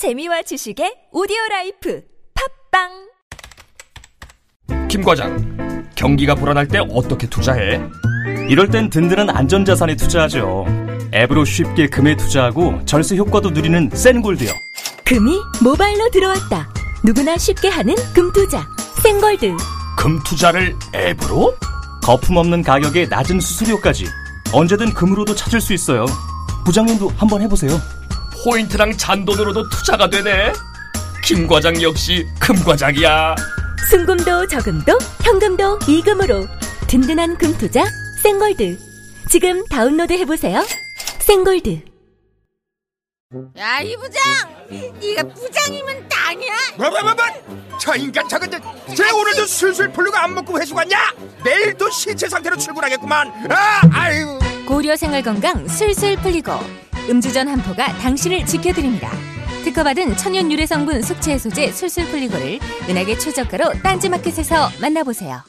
재미와 지식의 오디오 life 팟빵 김 과장, 경기가 불안할 때 어떻게 투자해? 이럴 땐 든든한 안전자산에 투자하죠. 앱으로 쉽게 금에 투자하고 절세 효과도 누리는 센골드요. 금이 모바일로 들어왔다 누구나 쉽게 하는 금투자 센골드 금 투자를 앱으로? 거품 없는 가격에 낮은 수수료까지 언제든 금으로도 찾을 수 있어요. 부장님도 한번 해보세요. 포인트랑 잔돈으로도 투자가 되네. 김 과장 역시 금 과장이야. 순금도 저금도 현금도 이금으로 든든한 금 투자 생골드 지금 다운로드 해보세요 생골드 야, 이 부장! 네가 부장이면 땅이야? 뭐뭐뭐뭐 저 인간 저건 쟤 오늘도 술술 풀리고 안 먹고 회수 갔냐 내일도 신체 상태로 출근하겠구만 아 아유 고려 생활 건강 술술 풀리고 음주전 한포가 당신을 지켜드립니다. 특허받은 천연 유래 성분 숙취 해소제 술술 풀리고를 은하계 최저가로 딴지마켓에서 만나보세요.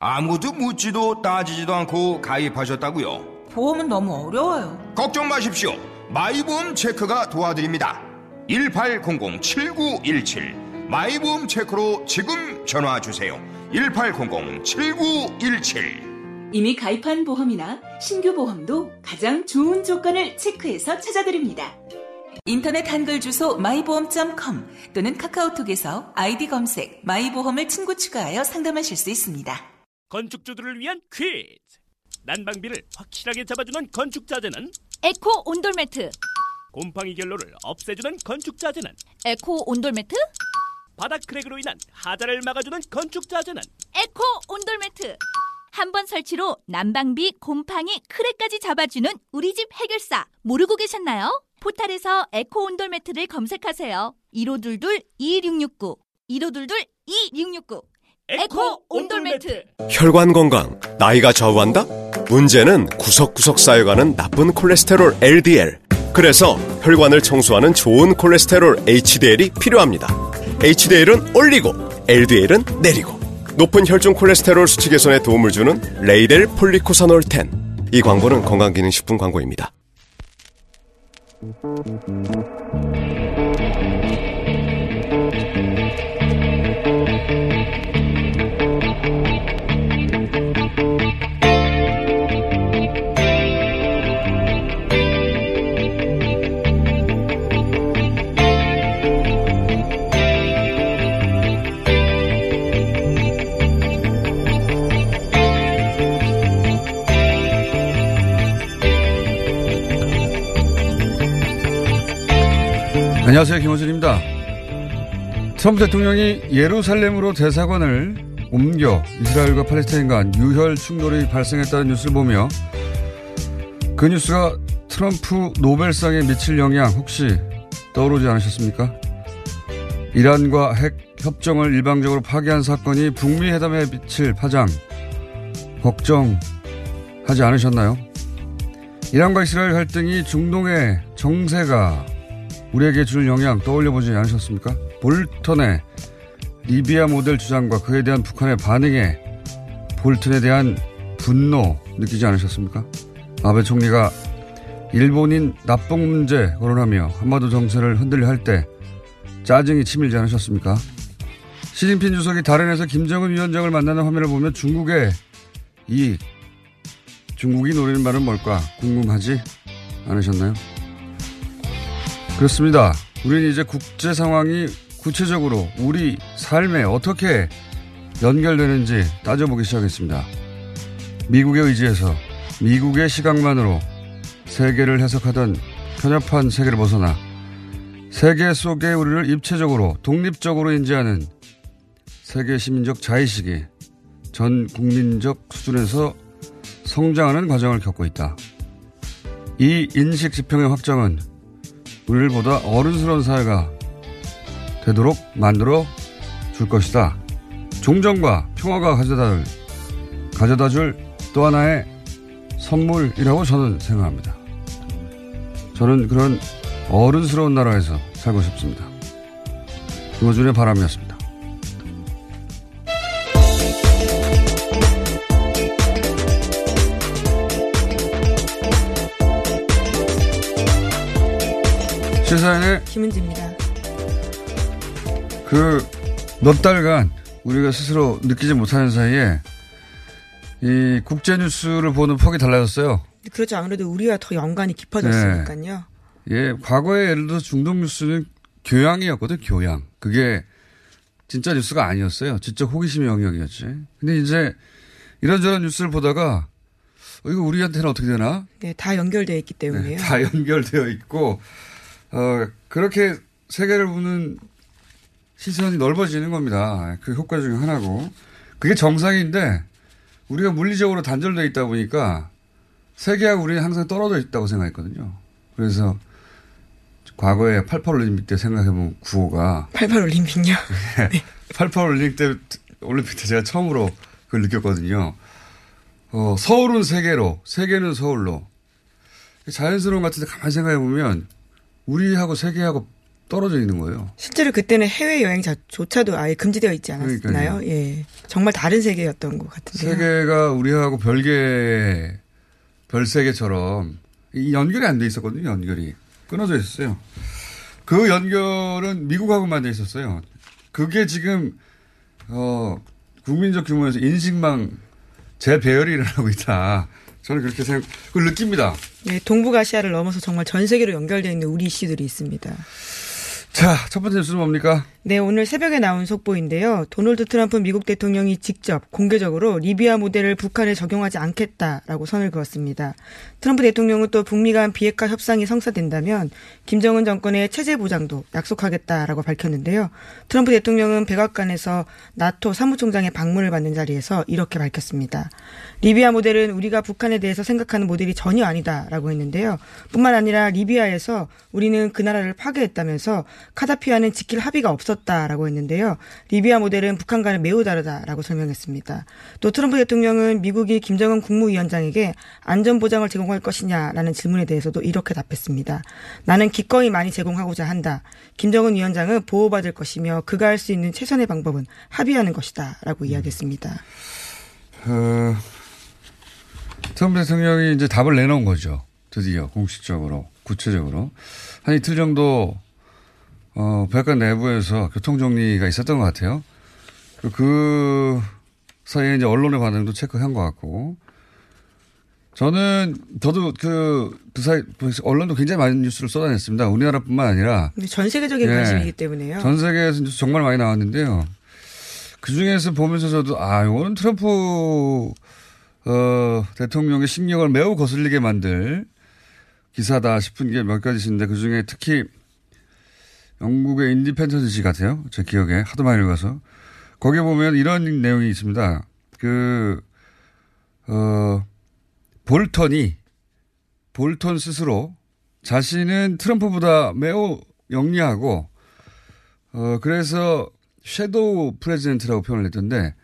아무도 묻지도 따지지도 않고 가입하셨다고요 보험은 너무 어려워요. 걱정 마십시오 마이보험 체크가 도와드립니다 1800-7917 마이보험 체크로 지금 전화 주세요 1800-7917 이미 가입한 보험이나 신규 보험도 가장 좋은 조건을 체크해서 찾아드립니다. 인터넷 한글 주소 마이보험.com 또는 카카오톡에서 아이디 검색 마이보험을 친구 추가하여 상담하실 수 있습니다. 건축주들을 위한 퀴즈. 난방비를 확실하게 잡아주는 건축 자재는 에코 온돌매트, 곰팡이 결로를 없애주는 건축 자재는 에코 온돌매트, 바닥 크랙으로 인한 하자를 막아주는 건축 자재는 에코 온돌매트. 한 번 설치로 난방비, 곰팡이, 크랙까지 잡아주는 우리 집 해결사 모르고 계셨나요? 포탈에서 에코 온돌 매트를 검색하세요. 1522-2669 1522-2669 에코 온돌 매트 혈관 건강, 나이가 좌우한다? 문제는 구석구석 쌓여가는 나쁜 콜레스테롤 LDL. 그래서 혈관을 청소하는 좋은 콜레스테롤 HDL이 필요합니다. HDL은 올리고, LDL은 내리고. 높은 혈중 콜레스테롤 수치 개선에 도움을 주는 레이델 폴리코사놀 10. 이 광고는 건강기능식품 광고입니다. 안녕하세요. 김호준입니다. 트럼프 대통령이 예루살렘으로 대사관을 옮겨 이스라엘과 팔레스타인 간 유혈 충돌이 발생했다는 뉴스를 보며 그 뉴스가 트럼프 노벨상에 미칠 영향 혹시 떠오르지 않으셨습니까? 이란과 핵 협정을 일방적으로 파기한 사건이 북미 회담에 미칠 파장 걱정하지 않으셨나요? 이란과 이스라엘 갈등이 중동의 정세가 우리에게 줄 영향 떠올려 보지 않으셨습니까? 볼턴의 리비아 모델 주장과 그에 대한 북한의 반응에 볼턴에 대한 분노 느끼지 않으셨습니까? 아베 총리가 일본인 납북 문제 거론하며 한반도 정세를 흔들려 할 때 짜증이 치밀지 않으셨습니까? 시진핑 주석이 다른에서 김정은 위원장을 만나는 화면을 보면 중국의 이 중국이 노리는 말은 뭘까 궁금하지 않으셨나요? 그렇습니다. 우리는 이제 국제 상황이 구체적으로 우리 삶에 어떻게 연결되는지 따져보기 시작했습니다. 미국의 의지에서 미국의 시각만으로 세계를 해석하던 편협한 세계를 벗어나 세계 속에 우리를 입체적으로 독립적으로 인지하는 세계 시민적 자의식이 전 국민적 수준에서 성장하는 과정을 겪고 있다. 이 인식 지평의 확장은 우리를 보다 어른스러운 사회가 되도록 만들어 줄 것이다. 종전과 평화가 가져다 줄, 가져다 줄 또 하나의 선물이라고 저는 생각합니다. 저는 그런 어른스러운 나라에서 살고 싶습니다. 김호준의 바람이었습니다. 시사인의 김은지입니다. 그 몇 달간 우리가 스스로 느끼지 못하는 사이에 이 국제 뉴스를 보는 폭이 달라졌어요. 그렇죠. 아무래도 우리와 더 연관이 깊어졌으니까요. 예, 과거에 예를 들어 중동 뉴스는 교양이었거든, 교양. 그게 진짜 뉴스가 아니었어요. 진짜 호기심의 영역이었지. 근데 이제 이런저런 뉴스를 보다가 어, 이거 우리한테는 어떻게 되나? 네, 다 연결되어 있기 때문에요. 네, 다 연결되어 있고, 어, 그렇게 세계를 보는 시선이 넓어지는 겁니다. 그 효과 중에 하나고. 그게 정상인데, 우리가 물리적으로 단절되어 있다 보니까, 세계하고 우리는 항상 떨어져 있다고 생각했거든요. 그래서, 과거에 88올림픽 때 생각해본 구호가. 88올림픽요? 네. 88올림픽 때, 올림픽 때 제가 처음으로 그걸 느꼈거든요. 어, 서울은 세계로, 세계는 서울로. 자연스러운 것 같은데 가만히 생각해보면, 우리하고 세계하고 떨어져 있는 거예요. 실제로 그때는 해외 여행조차도 아예 금지되어 있지 않았나요? 그러니까요. 예. 정말 다른 세계였던 것 같은데요. 세계가 우리하고 별개, 별 세계처럼 이 연결이 안 돼 있었거든요, 연결이. 끊어져 있었어요. 그 연결은 미국하고만 돼 있었어요. 그게 지금, 어, 국민적 규모에서 인식망 재배열이 일어나고 있다. 저는 그렇게 생각, 그걸 느낍니다. 네, 동북아시아를 넘어서 정말 전 세계로 연결되어 있는 우리 이슈들이 있습니다. 자, 첫 번째 뉴스는 뭡니까? 네, 오늘 새벽에 나온 속보인데요. 도널드 트럼프 미국 대통령이 직접 공개적으로 리비아 모델을 북한에 적용하지 않겠다라고 선을 그었습니다. 트럼프 대통령은 또 북미 간 비핵화 협상이 성사된다면 김정은 정권의 체제 보장도 약속하겠다라고 밝혔는데요. 트럼프 대통령은 백악관에서 나토 사무총장의 방문을 받는 자리에서 이렇게 밝혔습니다. 리비아 모델은 우리가 북한에 대해서 생각하는 모델이 전혀 아니다라고 했는데요. 뿐만 아니라 리비아에서 우리는 그 나라를 파괴했다면서 카다피와는 지킬 합의가 없었다 라고 했는데요. 리비아 모델은 북한과는 매우 다르다라고 설명했습니다. 또 트럼프 대통령은 미국이 김정은 국무위원장에게 안전 보장을 제공할 것이냐라는 질문에 대해서도 이렇게 답했습니다. 나는 기꺼이 많이 제공하고자 한다. 김정은 위원장은 보호받을 것이며 그가 할 수 있는 최선의 방법은 합의하는 것이다라고 이야기했습니다. 어, 트럼프 대통령이 이제 답을 내놓은 거죠. 드디어 공식적으로 구체적으로 한 이틀 정도 어, 백악관 내부에서 교통정리가 있었던 것 같아요. 그, 그 사이에 이제 언론의 반응도 체크한 것 같고, 저는, 저도 그, 그 사이, 언론도 굉장히 많은 뉴스를 쏟아냈습니다. 우리나라뿐만 아니라. 전 세계적인 예, 관심이기 때문에요. 전 세계에서 뉴스 정말 많이 나왔는데요. 그 중에서 보면서 저도, 아, 이거는 트럼프, 어, 대통령의 신경을 매우 거슬리게 만들 기사다 싶은 게 몇 가지 있는데 그 중에 특히 영국의 인디펜던트 같아요. 제 기억에 하도 많이 읽어서. 거기에 보면 이런 내용이 있습니다. 그, 어, 볼턴이, 볼턴 스스로 자신은 트럼프보다 매우 영리하고, 어, 그래서 shadow president라고 표현을 했던데,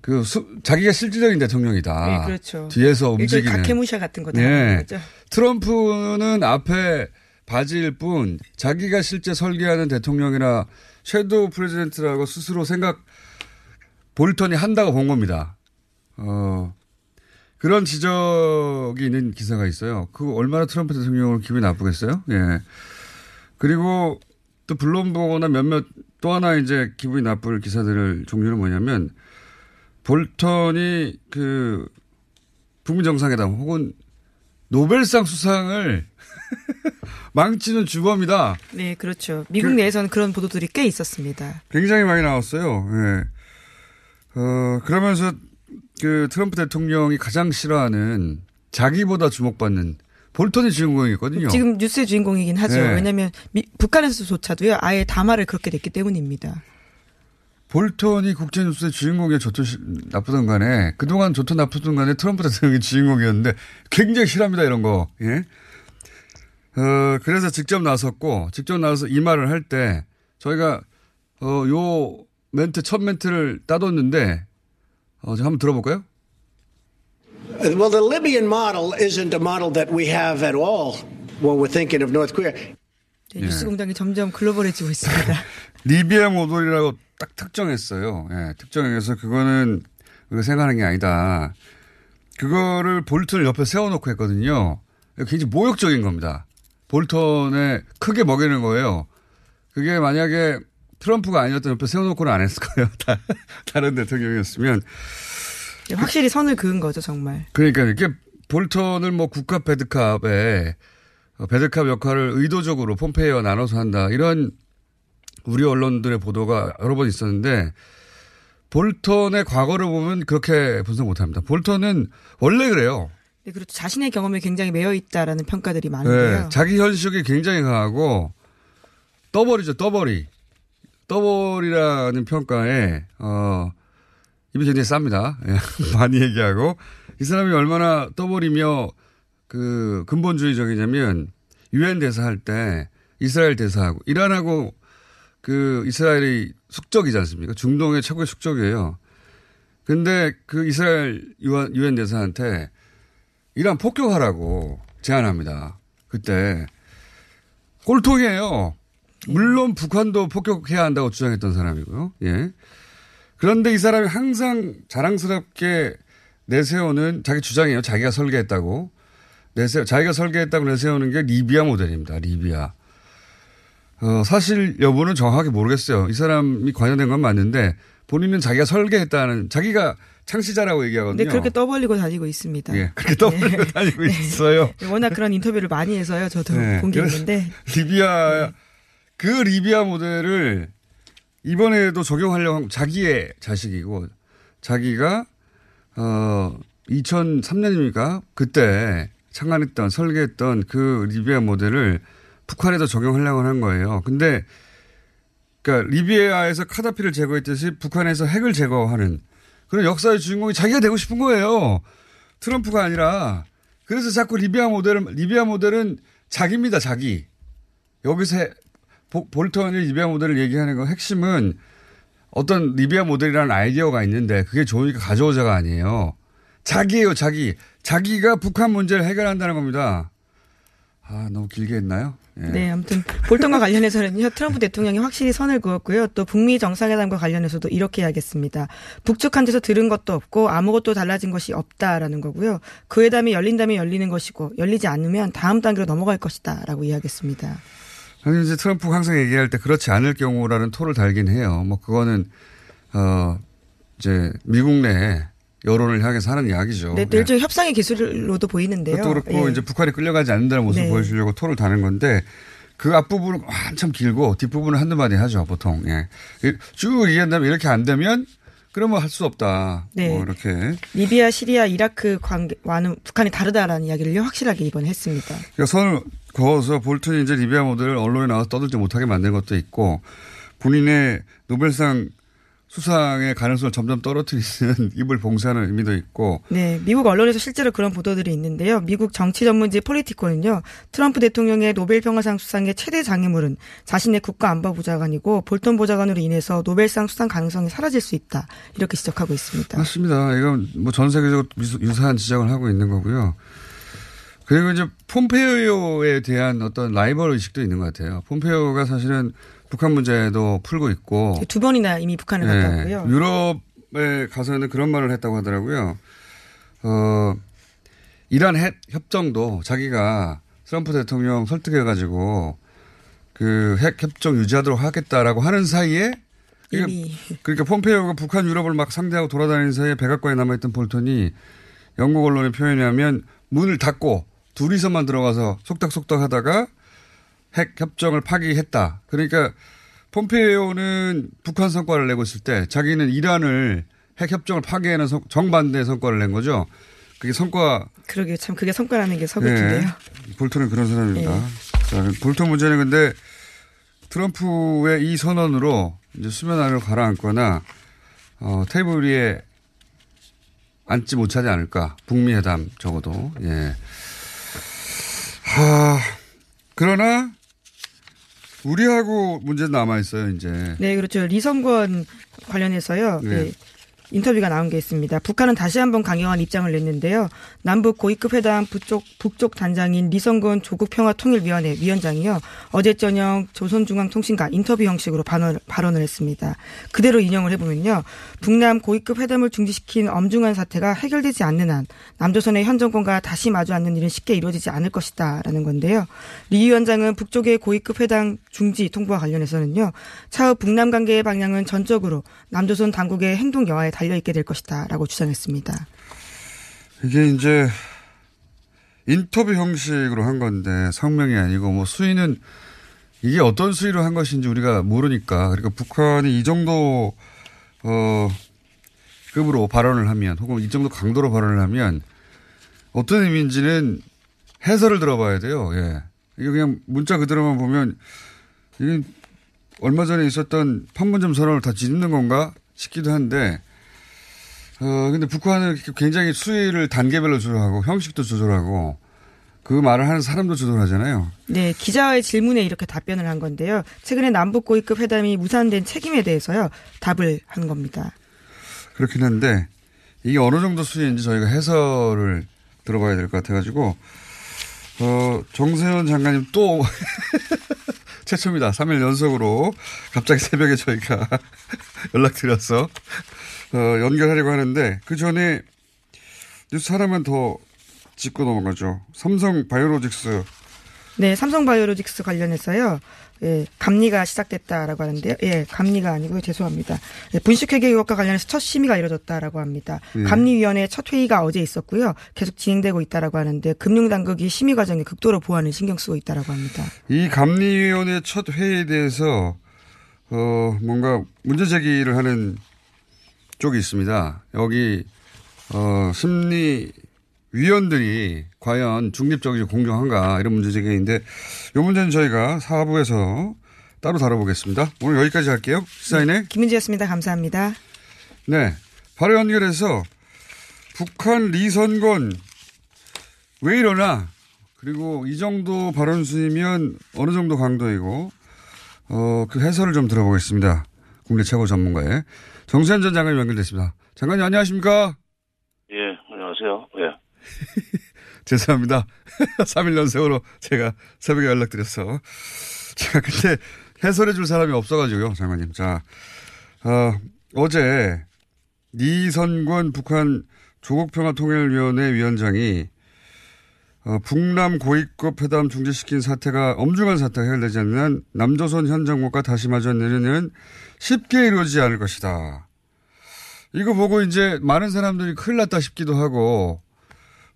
그, 수, 자기가 실질적인 대통령이다. 네, 그렇죠. 뒤에서 움직이는. 가케무샤 같은 거다. 네. 트럼프는 앞에 바지일 뿐 자기가 실제 설계하는 대통령이나 섀도우 프레지던트라고 스스로 생각 볼턴이 한다고 본 겁니다. 어, 그런 지적이 있는 기사가 있어요. 그 얼마나 트럼프 대통령을 기분이 나쁘겠어요? 예. 그리고 또 블룸버거나 몇몇 또 하나 이제 기분이 나쁠 기사들을 종류는 뭐냐면 볼턴이 그 북미 정상회담 혹은 노벨상 수상을 망치는 주범이다. 네, 그렇죠. 미국 그, 내에서는 그런 보도들이 꽤 있었습니다. 굉장히 많이 나왔어요. 예. 어, 그러면서 그 트럼프 대통령이 가장 싫어하는 자기보다 주목받는 볼턴이 주인공이거든요. 지금 뉴스의 주인공이긴 하죠. 네. 왜냐하면 미, 북한에서조차도요 아예 담화를 그렇게 냈기 때문입니다. 볼턴이 국제뉴스의 주인공이 좋든 나쁘든 간에 그동안 좋든 나쁘든 간에 트럼프 대통령이 주인공이었는데 굉장히 싫어합니다 이런 거. 예? 어, 그래서 직접 나섰고, 직접 나와서 이 말을 할 때, 저희가, 어, 요 멘트, 첫 멘트를 따뒀는데, 어, 저 한번 들어볼까요? Well, the Libyan model isn't a model that we have at all when we're thinking of North Korea. 네, 뉴스 공장이 점점 글로벌해지고 있습니다. 리비아 모델이라고 딱 특정했어요. 예, 특정해서 그거는 우리가 생각하는 게 아니다. 그거를 볼트를 옆에 세워놓고 했거든요. 굉장히 모욕적인 겁니다. 볼턴에 크게 먹이는 거예요. 그게 만약에 트럼프가 아니었던 옆에 세워놓고는 안 했을 거예요. 다, 다른 대통령이었으면. 확실히 선을 그은 거죠, 정말. 그러니까 이게 볼턴을 뭐 국합 배드캅에 어, 배드캅 역할을 의도적으로 폼페이와 나눠서 한다. 이런 우리 언론들의 보도가 여러 번 있었는데 볼턴의 과거를 보면 그렇게 분석 못 합니다. 볼턴은 원래 그래요. 네, 그렇죠. 자신의 경험에 굉장히 매여 있다라는 평가들이 많은데요. 네, 자기 현실이 굉장히 강하고 떠버리죠, 떠버리. 떠버리라는 평가에, 어, 입이 굉장히 쌉니다. 예, 많이 얘기하고. 이 사람이 얼마나 떠버리며 그 근본주의적이냐면, 유엔 대사 할 때 이스라엘 대사하고, 이란하고 그 이스라엘이 숙적이지 않습니까? 중동의 최고의 숙적이에요. 근데 그 이스라엘 유엔 대사한테 이란 폭격하라고 제안합니다. 그때. 꼴통이에요. 물론 북한도 폭격해야 한다고 주장했던 사람이고요. 예. 그런데 이 사람이 항상 자랑스럽게 내세우는 자기 주장이에요. 자기가 설계했다고. 내세, 자기가 설계했다고 내세우는 게 리비아 모델입니다. 리비아. 어, 사실 여부는 정확하게 모르겠어요. 이 사람이 관여된 건 맞는데 본인은 자기가 설계했다는 자기가 창시자라고 얘기하거든요. 네, 그렇게 떠벌리고 다니고 있습니다. 예, 그렇게 떠벌리고 네. 다니고 있어요. 네, 워낙 그런 인터뷰를 많이 해서요. 저도 네. 있는데. 리비아, 그 리비아 모델을 이번에도 적용하려고 자기의 자식이고 자기가 어 2003년입니까? 그때 창안했던 설계했던 그 리비아 모델을 북한에도 적용하려고 한 거예요. 근데 그러니까 리비아에서 카다피를 제거했듯이 북한에서 핵을 제거하는 그런 역사의 주인공이 자기가 되고 싶은 거예요. 트럼프가 아니라. 그래서 자꾸 리비아 모델은, 리비아 모델은 자기입니다, 자기. 여기서 해, 볼턴이 리비아 모델을 얘기하는 거 핵심은 어떤 리비아 모델이라는 아이디어가 있는데 그게 좋으니까 가져오자가 아니에요. 자기예요, 자기. 자기가 북한 문제를 해결한다는 겁니다. 아, 너무 길게 했나요? 예. 네, 아무튼 볼턴과 관련해서는요. 트럼프 대통령이 확실히 선을 그었고요. 또 북미 정상회담과 관련해서도 이렇게 이야기했습니다. 북측한테서 들은 것도 없고 아무것도 달라진 것이 없다라는 거고요. 그 회담이 열린다면 열리는 것이고 열리지 않으면 다음 단계로 넘어갈 것이다라고 이야기했습니다. 아니 이제 트럼프가 항상 얘기할 때 그렇지 않을 경우라는 토를 달긴 해요. 뭐 그거는 어 이제 미국 내 여론을 향해서 하는 이야기죠. 네, 또 일종의 네. 협상의 기술로도 보이는데요. 그것도 그렇고 예. 이제 북한이 끌려가지 않는다는 모습을 네. 보여주려고 토를 다는 건데 그 앞부분은 한참 길고 뒷부분은 한두 마디 하죠, 보통. 예. 쭉 얘기한다면 이렇게 안 되면 그러면 할 수 없다. 네. 뭐 이렇게. 리비아, 시리아, 이라크 관계와는 북한이 다르다라는 이야기를 확실하게 이번에 했습니다. 그러니까 선을 그어서 볼턴이 이제 리비아 모델을 언론에 나와서 떠들지 못하게 만든 것도 있고 본인의 노벨상 수상의 가능성을 점점 떨어뜨리는 입을 봉쇄하는 의미도 있고. 네, 미국 언론에서 실제로 그런 보도들이 있는데요. 미국 정치 전문지 폴리티코는요. 트럼프 대통령의 노벨 평화상 수상의 최대 장애물은 자신의 국가 안보보좌관이고 볼턴 보좌관으로 인해서 노벨상 수상 가능성이 사라질 수 있다. 이렇게 지적하고 있습니다. 맞습니다. 이건 뭐 전 세계적으로 유사한 지적을 하고 있는 거고요. 그리고 이제 폼페이오에 대한 어떤 라이벌 의식도 있는 것 같아요. 폼페이오가 사실은 북한 문제도 풀고 있고 두 번이나 이미 북한에 네. 갔다 고요. 유럽에 가서는 그런 말을 했다고 하더라고요. 어, 이란 핵 협정도 자기가 트럼프 대통령 설득해가지고 그 핵 협정 유지하도록 하겠다라고 하는 사이에 그러니까, 그러니까 폼페이오가 북한 유럽을 막 상대하고 돌아다니는 사이에 백악관에 남아있던 볼턴이 영국 언론의 표현에 하면 문을 닫고 둘이서만 들어가서 속닥속닥 하다가 핵 협정을 파기했다. 그러니까 폼페이오는 북한 성과를 내고 있을 때 자기는 이란을 핵 협정을 파기하는 정반대 성과를 낸 거죠. 그게 성과. 그러게 참 그게 성과라는 게 서글픈데요. 네. 볼턴은 그런 사람입니다. 네. 자, 볼턴 문제는 근데 트럼프의 이 선언으로 이제 수면 아래로 가라앉거나 어, 테이블 위에 앉지 못하지 않을까. 북미 회담 적어도. 예. 하, 그러나 우리하고 문제 남아 있어요, 이제. 네, 그렇죠. 리성권 관련해서요. 네. 네. 인터뷰가 나온 게 있습니다. 북한은 다시 한번 강경한 입장을 냈는데요. 남북 고위급 회담 북쪽, 북쪽 단장인 리성건 조국 평화통일위원회 위원장이요. 어제 저녁 조선중앙통신과 인터뷰 형식으로 발언, 발언을 했습니다. 그대로 인용을 해보면요. 북남 고위급 회담을 중지시킨 엄중한 사태가 해결되지 않는 한 남조선의 현 정권과 다시 마주 앉는 일은 쉽게 이루어지지 않을 것이다 라는 건데요. 리 위원장은 북쪽의 고위급 회담 중지 통보와 관련해서는요. 차후 북남 관계의 방향은 전적으로 남조선 당국의 행동 여하에 달려 있게 될 것이다 라고 주장했습니다. 이게 이제 인터뷰 형식으로 한 건데 성명이 아니고 뭐 수위는 이게 어떤 수위로 한 것인지 우리가 모르니까 그러니까 북한이 이 정도 어 급으로 발언을 하면 혹은 이 정도 강도로 발언을 하면 어떤 의미인지는 해설을 들어봐야 돼요. 예. 이게 그냥 문자 그대로만 보면 이게 얼마 전에 있었던 판문점 선언을 다 뒤집는 건가 싶기도 한데 어, 근데 북한은 굉장히 수위를 단계별로 조절하고 형식도 조절하고 그 말을 하는 사람도 조절하잖아요. 네, 기자의 질문에 이렇게 답변을 한 건데요. 최근에 남북 고위급 회담이 무산된 책임에 대해서요, 답을 한 겁니다. 그렇긴 한데, 이게 어느 정도 수위인지 저희가 해설을 들어봐야 될 것 같아가지고, 어, 정세현 장관님 또, 최초입니다. 3일 연속으로 갑자기 새벽에 저희가 연락드려서, 어, 연결하려고 하는데, 그 전에 뉴스 하나만 더 짚고 넘어가죠. 삼성 바이오로직스. 네, 삼성 바이오로직스 관련해서요. 예, 감리가 시작됐다라고 하는데요. 예, 감리가 아니고요. 죄송합니다. 예, 분식회계 의혹과 관련해서 첫 심의가 이뤄졌다라고 합니다. 예. 감리위원회 첫 회의가 어제 있었고요. 계속 진행되고 있다라고 하는데 금융당국이 심의 과정에 극도로 보안을 신경 쓰고 있다라고 합니다. 이 감리위원회 첫 회의에 대해서 어 뭔가 문제 제기를 하는 쪽이 있습니다. 여기 어 심리 위원들이 과연 중립적이고 공정한가 이런 문제 제기인데 이 문제는 저희가 사부에서 따로 다뤄보겠습니다. 오늘 여기까지 할게요. 시사인의 네, 김은지였습니다. 감사합니다. 네. 바로 연결해서 북한 리선건 왜 이러나 그리고 이 정도 발언 수이면 어느 정도 강도이고 어, 그 해설을 좀 들어보겠습니다. 국내 최고 전문가의 정세현 전 장관님 연결됐습니다. 장관님 안녕하십니까? 예, 안녕하세요. 예. 죄송합니다. 3일 연속으로 제가 새벽에 연락드렸어. 자, 근데 해설해 줄 사람이 없어가지고요, 장관님. 자, 어, 어제 이선권 북한 조국평화통일위원회 위원장이 어, 북남 고위급 회담 중지시킨 사태가 엄중한 사태가 해결되지 않는 남조선 현 정권과 다시 마주 내는 일은 쉽게 이루어지지 않을 것이다. 이거 보고 이제 많은 사람들이 큰일 났다 싶기도 하고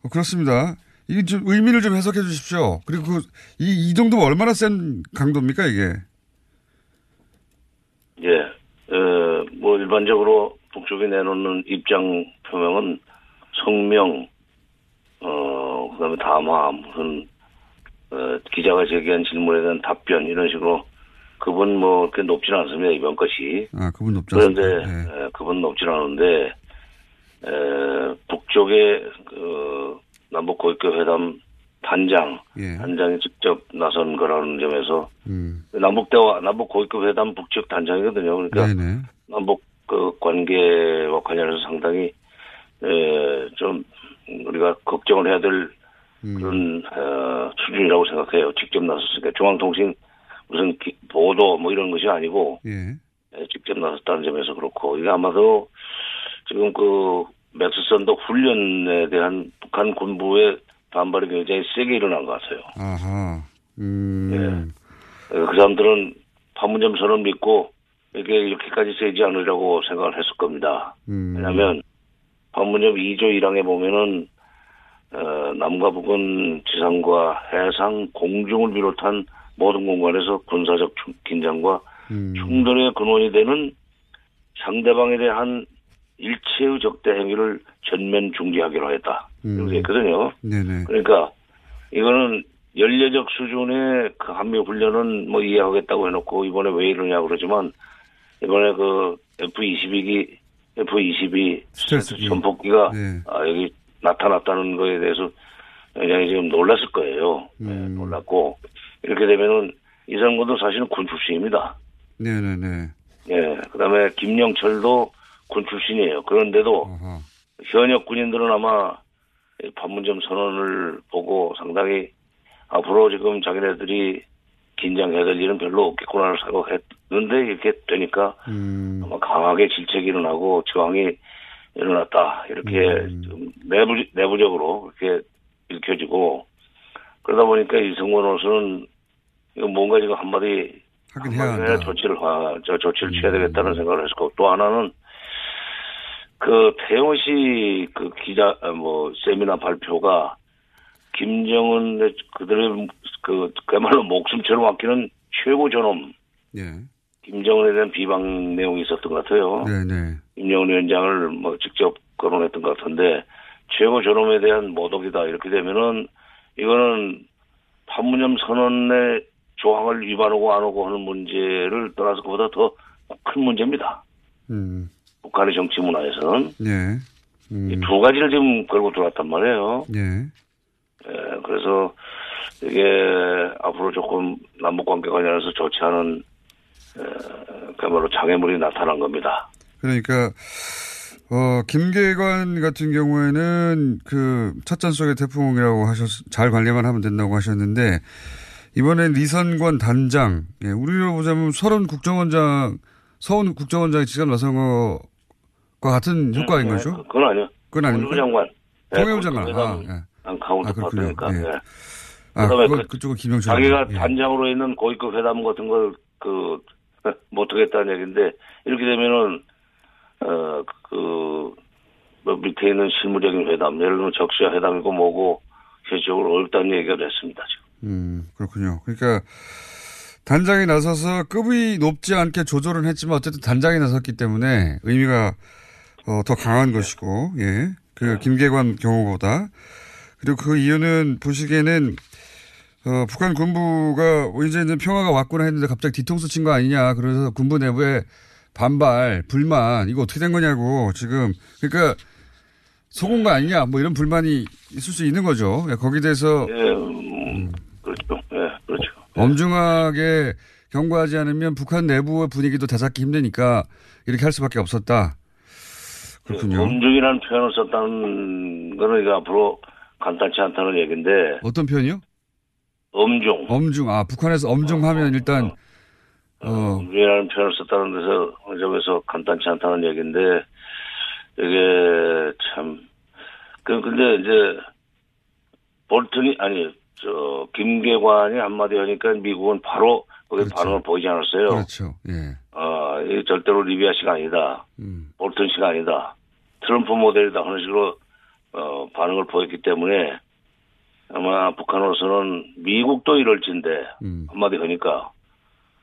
어, 그렇습니다. 이게 좀 의미를 좀 해석해 주십시오. 그리고 그 이, 이 정도면 얼마나 센 강도입니까, 이게? 예, 어, 뭐 일반적으로 북쪽이 내놓는 입장 표명은 성명, 어, 그 다음에 담화, 무슨, 어, 기자가 제기한 질문에 대한 답변, 이런 식으로 그분 뭐, 그렇게 높지는 않습니다, 이번 것이. 아, 그분 높지 그런데, 않습니다. 네. 에, 그분 높지는 않은데, 에, 북쪽의, 그, 남북 고위급 회담 단장, 예. 단장이 직접 나선 거라는 점에서, 음. 남북 대화, 남북 고위급 회담 북측 단장이거든요. 그러니까 네네. 남북 그 관계와 관련해서 상당히 에, 좀 우리가 걱정을 해야 될 그런 어, 수준이라고 생각해요. 직접 나섰으니까 중앙통신 무슨 기- 보도 뭐 이런 것이 아니고 예. 에, 직접 나섰다는 점에서 그렇고 이게 아마도 지금 그 맥스선도 훈련에 대한 북한 군부의 반발이 굉장히 세게 일어난 것 같아요. 아하. 음. 어, 그 사람들은 판문점 선언 믿고 이게 이렇게까지 세지 않으려고 생각을 했을 겁니다. 음. 왜냐하면 판문점 2조 1항에 보면은 어, 남과 북은 지상과 해상, 공중을 비롯한 모든 공간에서 군사적 충- 긴장과 음. 충돌의 근원이 되는 상대방에 대한 일체의 적대 행위를 전면 중지하기로 했다. 음. 이렇게 했거든요. 네네. 그러니까 이거는 연례적 수준의 그 한미 훈련은 뭐 이해하겠다고 해놓고 이번에 왜 이러냐 그러지만 이번에 그 F-22기 F-22 스텔스기. 전폭기가 네. 아, 여기 나타났다는 거에 대해서 굉장히 지금 놀랐을 거예요. 네, 음. 놀랐고 이렇게 되면은 이상권도 사실은 군 출신입니다. 네네네. 예, 그다음에 김영철도 군 출신이에요. 그런데도 현역 군인들은 아마 이 판문점 선언을 보고 상당히 앞으로 지금 자기네들이 긴장해야 될 일은 별로 없겠구나를 생각했는데 이렇게 되니까 아마 강하게 질책이 일어나고 저항이 일어났다 이렇게 좀 내부 내부적으로 이렇게 읽혀지고 그러다 보니까 이승원 원수는 이거 뭔가 지금 한마디 하긴 해야 한마디 한다. 조치를 하, 저 조치를 취해야 되겠다는 생각을 했을 거고 또 하나는 그 태영 씨 그 기자 아, 뭐 세미나 발표가 김정은 그들의 그 그야말로 목숨처럼 아끼는 최고 존엄 예. 김정은에 대한 비방 내용이 있었던 것 같아요. 네네. 김정은 위원장을 뭐 직접 거론했던 것 같은데 최고 존엄에 대한 모독이다 이렇게 되면은 이거는 판문점 선언의 조항을 위반하고 안 하고 하는 문제를 떠나서 그보다 더 큰 문제입니다. 음. 북한의 정치 문화에서는 예. 음. 이두 가지를 지금 걸고 들어왔단 말이에요. 예. 예, 그래서 이게 앞으로 조금 남북 관계 관련해서 좋지 않은 에, 그야말로 장애물이 나타난 겁니다. 그러니까 어 김계관 같은 경우에는 그 찻잔 속의 태풍이라고 하셨 잘 관리만 하면 된다고 하셨는데 이번엔 리선권 단장 예, 우리로 보자면 서른 국정원장 서훈 국정원장이 직접 나선 것과 같은 효과인 네, 거죠? 그건 아니요. 그건? 통일부 장관. 네, 통일부 장관. 아, 예. 안 카운트 아, 그렇군요. part니까. 예. 예. 아, 그다음에 그 그쪽은 김영철. 자기가 예. 단장으로 있는 고위급 회담 같은 걸그 못하겠다는 얘기인데 이렇게 되면은 어 그 뭐 밑에 있는 실무적인 회담, 예를 들면 적시야 회담이고 뭐고 현실적으로 어렵다는 얘기가 됐습니다. 지금. 음, 그렇군요. 그러니까 단장이 나서서 급이 높지 않게 조절은 했지만 어쨌든 단장이 나섰기 때문에 의미가 어, 더 강한 것이고, 예. 그 김계관 경우보다. 그리고 그 이유는 보시기에는 어, 북한 군부가 이제 이제 평화가 왔구나 했는데 갑자기 뒤통수 친 거 아니냐. 그래서 군부 내부에 반발, 불만, 이거 어떻게 된 거냐고 지금. 그러니까 속은 거 아니냐. 뭐 이런 불만이 있을 수 있는 거죠. 예, 거기에 대해서 예, 음, 그렇죠. 예, 그렇죠. 엄중하게 경고하지 않으면 북한 내부의 분위기도 다잡기 힘드니까 이렇게 할 수밖에 없었다. 그렇군요. 엄중이라는 표현을 썼다는 거는 이거 앞으로 간단치 않다는 얘기인데 어떤 표현이요? 엄중. 엄중. 아, 북한에서 엄중하면 일단 어, 엄중이라는 표현을 썼다는 데서 점에서 간단치 않다는 얘기인데 이게 참 그, 근데 이제 볼튼이 아니 저 김계관이 한마디 하니까 미국은 바로 거기 반응을 보이지 않았어요. 그렇죠. 예. 어, 이 절대로 리비아 씨가 아니다. 음. 볼튼 씨가 아니다. 트럼프 모델이다 하는 식으로 어, 반응을 보였기 때문에 아마 북한으로서는 미국도 이럴진데 음. 한마디 하니까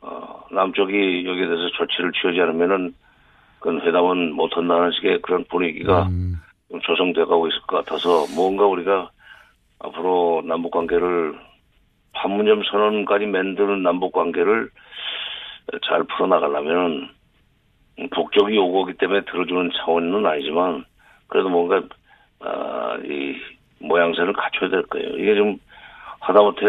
어, 남쪽이 여기에 대해서 조치를 취하지 않으면은 그건 회담은 못한다는 식의 그런 분위기가 음. 좀 조성돼 가고 있을 것 같아서 뭔가 우리가 앞으로 남북 관계를 판문점 선언까지 만드는 남북 관계를 잘 풀어나가려면 북쪽이 요구하기 때문에 들어주는 차원은 아니지만 그래도 뭔가 아, 이 모양새를 갖춰야 될 거예요. 이게 좀 하다못해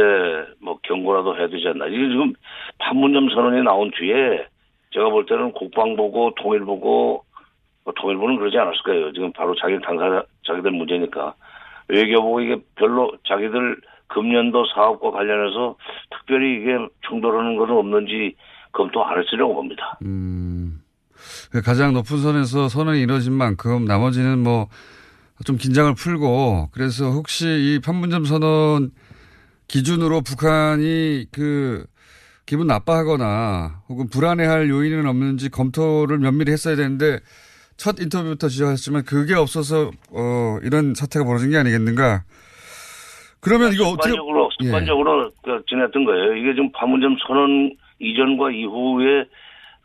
뭐 경고라도 해야 되지 않나. 이게 지금 판문점 선언이 나온 뒤에 제가 볼 때는 국방부고 통일부고 뭐 통일부는 그러지 않았을 거예요. 지금 바로 자기 당사자 자기들 문제니까 외교부가 이게 별로 자기들 금년도 사업과 관련해서 특별히 이게 충돌하는 것은 없는지 검토 안 했으려고 봅니다. 음. 그 가장 높은 선에서 선언이 이루어진 만큼 나머지는 뭐 좀 긴장을 풀고 그래서 혹시 이 판문점 선언 기준으로 북한이 그 기분 나빠하거나 혹은 불안해할 요인은 없는지 검토를 면밀히 했어야 되는데 첫 인터뷰부터 지적하셨지만 그게 없어서 어 이런 사태가 벌어진 게 아니겠는가? 그러면 이거 어떻게 습관적으로 예. 습관적으로 그 지냈던 거예요. 이게 지금 판문점 선언 이전과 이후에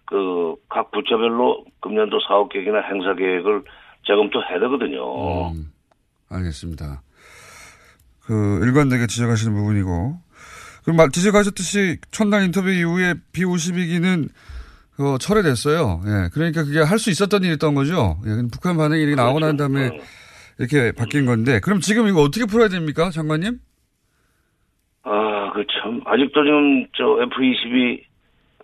그 각 부처별로 금년도 사업 계획이나 행사 계획을 재검토해야 되거든요. 음, 알겠습니다. 그 일관되게 지적하시는 부분이고 그럼 말 지적하셨듯이 첫날 인터뷰 이후에 B52기는 어, 철회됐어요. 예, 그러니까 그게 할 수 있었던 일이었던 거죠. 예, 북한 반응이 이렇게 나오고 난 다음에 이렇게 바뀐 건데 그럼 지금 이거 어떻게 풀어야 됩니까, 장관님? 아, 그 참 아직도 지금 저 F-22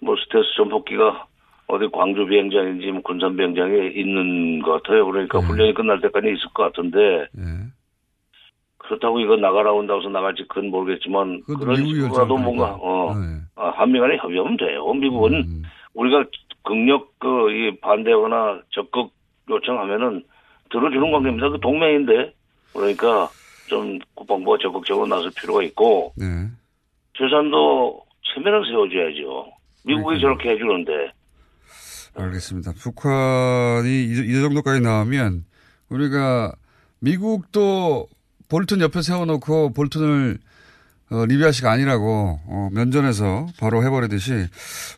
뭐 스텔스 전폭기가 어디 광주 비행장인지 뭐 군산 비행장에 있는 것 같아요. 그러니까 네. 훈련이 끝날 때까지 있을 것 같은데 그렇다고 이거 나가라 온다고 해서 나갈지 그건 모르겠지만 그런 식으로라도 뭔가 어 네. 아, 한미 간에 협의하면 돼요. 미국은 음. 우리가 극력 그이 반대하거나 적극 요청하면은 들어주는 관계입니다. 그 동맹인데 그러니까 좀 국방부가 적극적으로 나설 필요가 있고 네. 최소한도 체면을 세워줘야죠. 미국이 저렇게 해주는데 알겠습니다. 북한이 이, 이 정도까지 나오면 우리가 미국도 볼튼 옆에 세워놓고 볼튼을 어, 리비아식 아니라고 어, 면전에서 바로 해버리듯이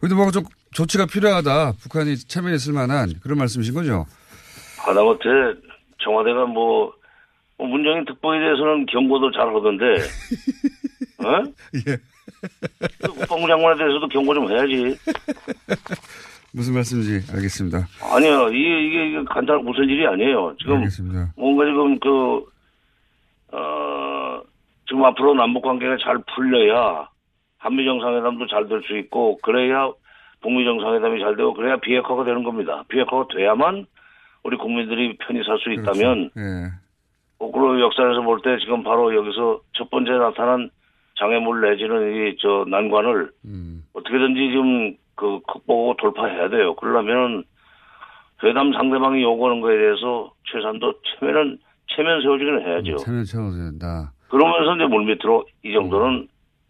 우리도 뭔가 좀 조치가 필요하다. 북한이 체면했을 만한 그런 말씀이신 거죠? 하다못해 청와대가 뭐, 뭐 문정인 특보에 대해서는 경고도 잘 하던데, 어? 예. 국방부 장관에 대해서도 경고 좀 해야지. 무슨 말씀인지 알겠습니다. 아니요, 이게, 이게, 이게 간단, 무슨 일이 아니에요. 지금 알겠습니다. 뭔가 지금 그, 어, 지금 앞으로 남북 관계가 잘 풀려야 한미 정상회담도 잘 될 수 있고, 그래야 북미 정상회담이 잘 되고, 그래야 비핵화가 되는 겁니다. 비핵화가 돼야만 우리 국민들이 편히 살 수 있다면, 예. 거꾸로 역사에서 볼 때 지금 바로 여기서 첫 번째 나타난 장애물 내지는 이 저 난관을 어떻게든지 좀그 극복하고 돌파해야 돼요. 그러려면 회담 상대방이 요구하는 거에 대해서 최소한도 체면은 체면 세워주기는 해야죠. 체면 채워야 된다. 그러면서 이제 물밑으로 이 정도는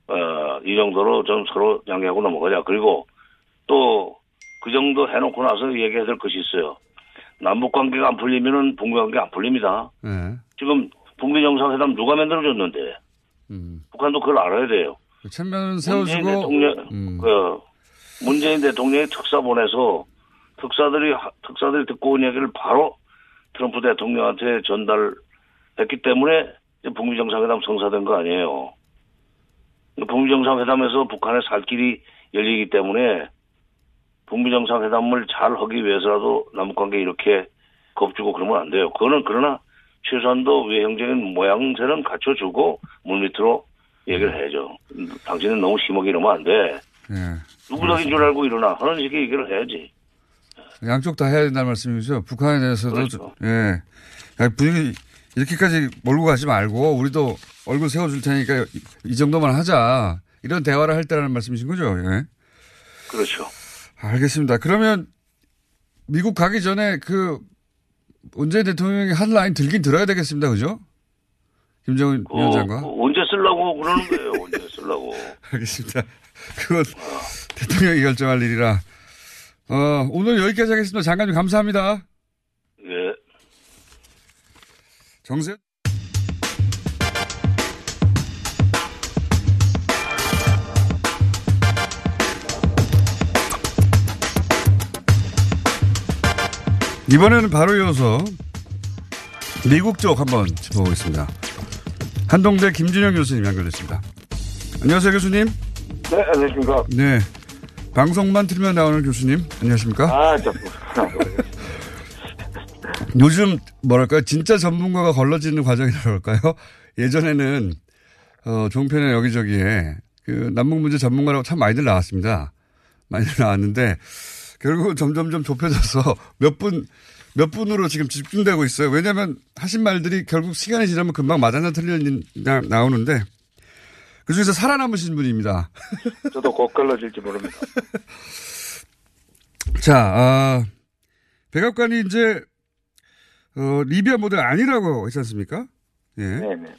어, 이 정도로 좀 서로 양해하고 넘어가자. 그리고 또 그 정도 해놓고 나서 얘기해야 될 것이 있어요. 남북 관계가 안 풀리면은 북미 관계 안 풀립니다. 예. 지금 북미 정상회담 누가 만들어줬는데 북한도 그걸 알아야 돼요. 그 문재인 세워주고 대통령, 그 문재인 대통령이 특사 보내서 특사들이 하- 특사들이 듣고 온 얘기를 바로 트럼프 대통령한테 전달했기 때문에 북미 정상회담 성사된 거 아니에요. 북미 정상회담에서 북한의 살 길이 열리기 때문에 북미 정상회담을 잘 하기 위해서라도 남북 관계 이렇게 겁주고 그러면 안 돼요. 그거는 그러나 최소한도 외형적인 모양새는 갖춰주고 물 밑으로 얘기를 해야죠. 당신은 너무 심하게 이러면 안 돼. 예. 누구 덕인 줄 알고 일어나. 하는 식의 얘기를 해야지. 양쪽 다 해야 된다는 말씀이죠. 북한에 대해서도 그렇죠. 예. 야, 분위기 이렇게까지 몰고 가지 말고 우리도 얼굴 세워줄 테니까 이, 이 정도만 하자. 이런 대화를 할 때라는 말씀이신 거죠. 예. 그렇죠. 알겠습니다. 그러면 미국 가기 전에 그 문재인 대통령이 한 라인 들긴 들어야 되겠습니다. 그죠? 김정은 그, 위원장과. 그 언제 쓰려고 그러는 거예요. 언제 쓰려고. 알겠습니다. 그건 대통령이 결정할 일이라. 어, 오늘 여기까지 하겠습니다. 장관님 감사합니다. 예. 정세 이번에는 바로 이어서 미국 쪽 한번 짚어보겠습니다. 한동대 김준영 교수님 연결됐습니다. 안녕하세요 교수님. 네, 안녕하십니까. 네. 방송만 틀면 나오는 교수님. 안녕하십니까? 아, 저, 요즘 뭐랄까 진짜 전문가가 걸러지는 과정이라고 할까요? 예전에는 어, 종편에 여기저기에 그 남북 문제 전문가라고 참 많이들 나왔습니다. 많이들 나왔는데 결국 점점점 좁혀져서 몇 분, 몇 분으로 지금 집중되고 있어요. 왜냐하면 하신 말들이 결국 시간이 지나면 금방 맞았나 틀렸나 나오는데 그 중에서 살아남으신 분입니다. 저도 곧 걸러질지 모릅니다. 자, 아, 백악관이 이제, 어, 리비아 모델 아니라고 했지 않습니까? 예. 네네.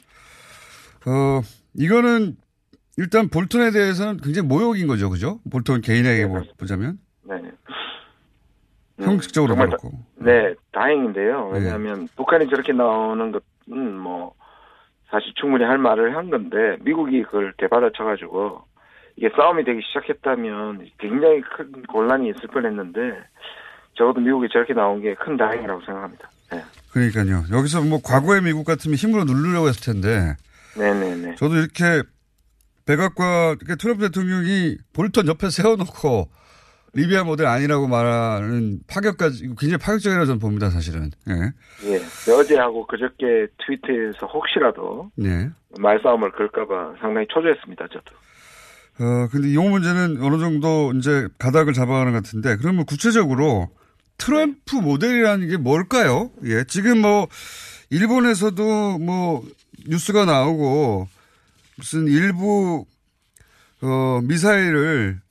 어, 이거는 일단 볼턴에 대해서는 굉장히 모욕인 거죠. 그죠? 볼턴 개인에게 보- 보자면. 네. 형식적으로 정말 그렇고. 네, 다행인데요. 네. 왜냐하면 북한이 저렇게 나오는 것은 뭐 사실 충분히 할 말을 한 건데 미국이 그걸 되받아쳐가지고 이게 싸움이 되기 시작했다면 굉장히 큰 곤란이 있을 뻔했는데 적어도 미국이 저렇게 나온 게 큰 다행이라고 생각합니다. 네, 그러니까요. 여기서 뭐 과거의 미국 같으면 힘으로 누르려고 했을 텐데. 네네네. 저도 이렇게 백악관, 이렇게 트럼프 대통령이 볼턴 옆에 세워놓고 리비아 모델 아니라고 말하는 파격까지, 굉장히 파격적이라고 저는 봅니다, 사실은. 예. 예, 어제하고 그저께 트위터에서 혹시라도 네. 말싸움을 걸까봐 상당히 초조했습니다. 저도. 어, 근데 이 문제는 어느 정도 이제 가닥을 잡아가는 것 같은데, 그러면 구체적으로 트럼프 모델이라는 게 뭘까요? 예, 지금 뭐, 일본에서도 뭐, 뉴스가 나오고, 무슨 일부, 어, 미사일을,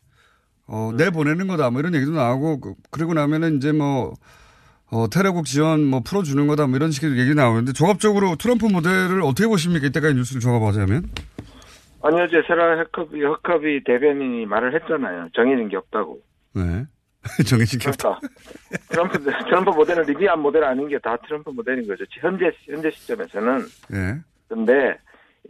어, 내보내는 거다, 뭐 이런 얘기도 나오고, 그- 그러고 나면은 이제 뭐, 어, 테러국 지원 뭐 풀어주는 거다, 뭐 이런 식의 얘기 나오는데, 종합적으로 트럼프 모델을 어떻게 보십니까? 이때까지 뉴스를 종합하자면? 아니 어제 세라 허커비 허커비 대변인이 말을 했잖아요. 정해진 게 없다고. 네. 정해진 게 없다. 트럼프 트럼프 모델은 리비안 모델 아닌 게 다 트럼프 모델인 거죠. 현재 현재 시점에서는. 예. 근데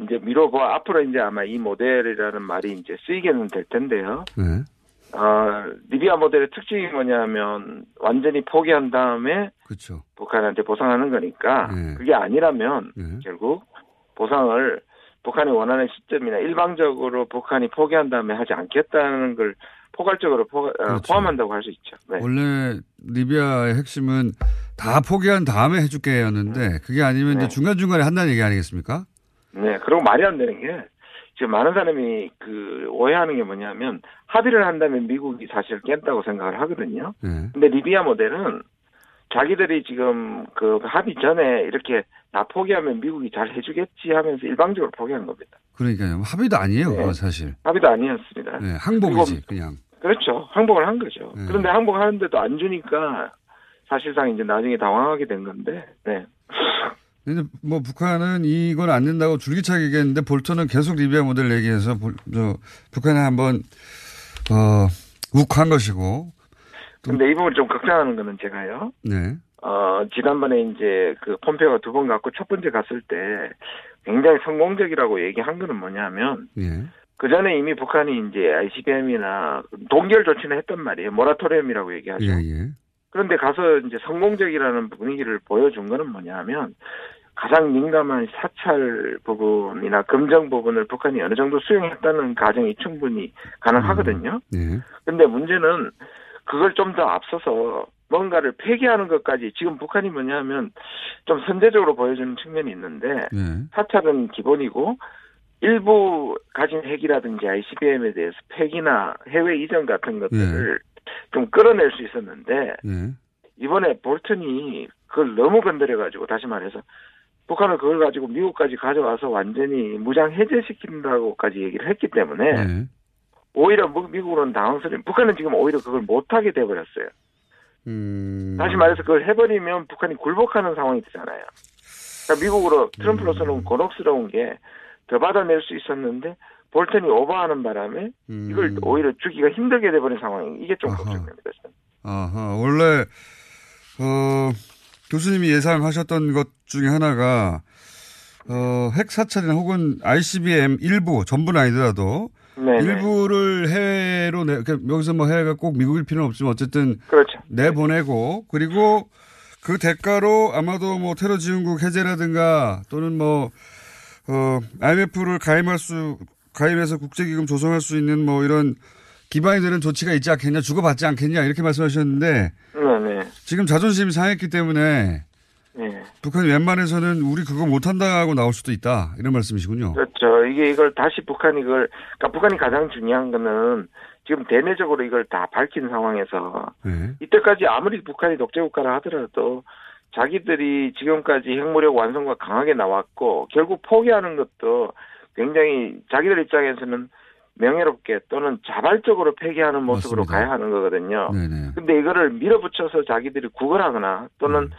이제 미뤄보 앞으로 이제 아마 이 모델이라는 말이 이제 쓰이게는 될 텐데요. 네. 어, 리비아 모델의 특징이 뭐냐면 완전히 포기한 다음에 그렇죠. 북한한테 보상하는 거니까 네. 그게 아니라면 네. 결국 보상을 북한이 원하는 시점이나 일방적으로 북한이 포기한 다음에 하지 않겠다는 걸 포괄적으로 포, 어, 그렇죠. 포함한다고 할 수 있죠. 네. 원래 리비아의 핵심은 다 포기한 다음에 해줄게였는데 그게 아니면 이제 중간중간에 한다는 얘기 아니겠습니까? 네, 그리고 말이 안 되는 게 지금 많은 사람이 그 오해하는 게 뭐냐면 합의를 한다면 미국이 사실 깬다고 생각을 하거든요. 네. 근데 리비아 모델은 자기들이 지금 그 합의 전에 이렇게 다 포기하면 미국이 잘 해주겠지 하면서 일방적으로 포기한 겁니다. 그러니까요. 합의도 아니에요, 그건 사실. 합의도 아니었습니다. 네, 항복이지, 그냥. 그렇죠. 항복을 한 거죠. 네. 그런데 항복하는데도 안 주니까 사실상 이제 나중에 당황하게 된 건데, 네. 근데 뭐 북한은 이건 안 된다고 줄기차게 얘기했는데 볼턴은 계속 리비아 모델 얘기해서 북한에 한번 어 욱한 것이고 근데 이 부분 좀 걱정하는 거는 제가요. 네. 어, 지난번에 이제 그 폼페오가 두 번 갔고 첫 번째 갔을 때 굉장히 성공적이라고 얘기한 거는 뭐냐면 예. 그 전에 이미 북한이 이제 ICBM이나 동결 조치는 했단 말이에요. 모라토리엄이라고 얘기하죠. 예, 예. 그런데 가서 이제 성공적이라는 분위기를 보여준 거는 뭐냐면 가장 민감한 사찰 부분이나 금정 부분을 북한이 어느 정도 수용했다는 가정이 충분히 가능하거든요. 예. 근데 문제는 그걸 좀 더 앞서서 뭔가를 폐기하는 것까지 지금 북한이 뭐냐면 좀 선제적으로 보여주는 측면이 있는데 예. 사찰은 기본이고 일부 가진 핵이라든지 ICBM에 대해서 폐기나 해외 이전 같은 것들을 좀 끌어낼 수 있었는데 예. 이번에 볼턴이 그걸 너무 건드려가지고 다시 말해서 북한은 그걸 가지고 미국까지 가져와서 완전히 무장 해제시킨다고까지 얘기를 했기 때문에 예. 오히려 미- 미국으로는 당황스러운 북한은 지금 오히려 그걸 못하게 돼버렸어요. 음. 다시 말해서 그걸 해버리면 북한이 굴복하는 상황이 되잖아요. 그러니까 미국으로 트럼프로서는 곤혹스러운 게 더 받아낼 수 있었는데 볼턴이 오버하는 바람에 이걸 오히려 주기가 힘들게 돼버린 상황이 이게 좀 걱정됩니다. 아하, 원래, 어, 교수님이 예상하셨던 것 중에 하나가, 어, 핵 사찰이나 혹은 ICBM 일부, 전부는 아니더라도, 네네. 일부를 해외로 내, 그러니까 여기서 뭐 해외가 꼭 미국일 필요는 없지만 어쨌든 그렇죠. 내보내고 그리고 그 대가로 아마도 뭐 테러 지원국 해제라든가 또는 뭐 어, IMF를 가입할 수 가입해서 국제기금 조성할 수 있는 뭐 이런 기반이 되는 조치가 있지 않겠냐 주고받지 않겠냐 이렇게 말씀하셨는데 네 네. 지금 자존심이 상했기 때문에 네. 북한이 웬만해서는 우리 그거 못한다고 나올 수도 있다 이런 말씀이시군요. 그렇죠. 이게 이걸 다시 북한이 이걸 그러니까 북한이 가장 중요한 거는 지금 대내적으로 이걸 다 밝힌 상황에서 네. 이때까지 아무리 북한이 독재국가라 하더라도 자기들이 지금까지 핵무력 완성과 강하게 나왔고 결국 포기하는 것도 굉장히 자기들 입장에서는 명예롭게 또는 자발적으로 폐기하는 모습으로 맞습니다. 가야 하는 거거든요. 네네. 근데 이거를 밀어붙여서 자기들이 구걸하거나 또는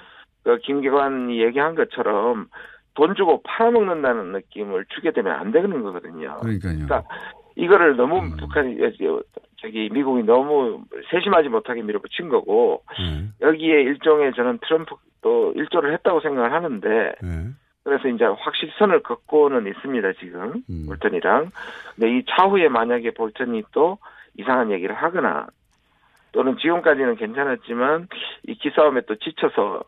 그 김기관이 얘기한 것처럼 돈 주고 팔아먹는다는 느낌을 주게 되면 안 되는 거거든요. 그러니까요. 그러니까 이거를 너무 북한이 저기 미국이 너무 세심하지 못하게 밀어붙인 거고 네. 여기에 일종의 저는 트럼프 도 일조를 했다고 생각을 하는데 네. 그래서 이제 확실히 선을 긋고는 있습니다 지금 볼턴이랑 근데 이 차후에 만약에 볼턴이 또 이상한 얘기를 하거나 또는 지금까지는 괜찮았지만 이 기싸움에 또 지쳐서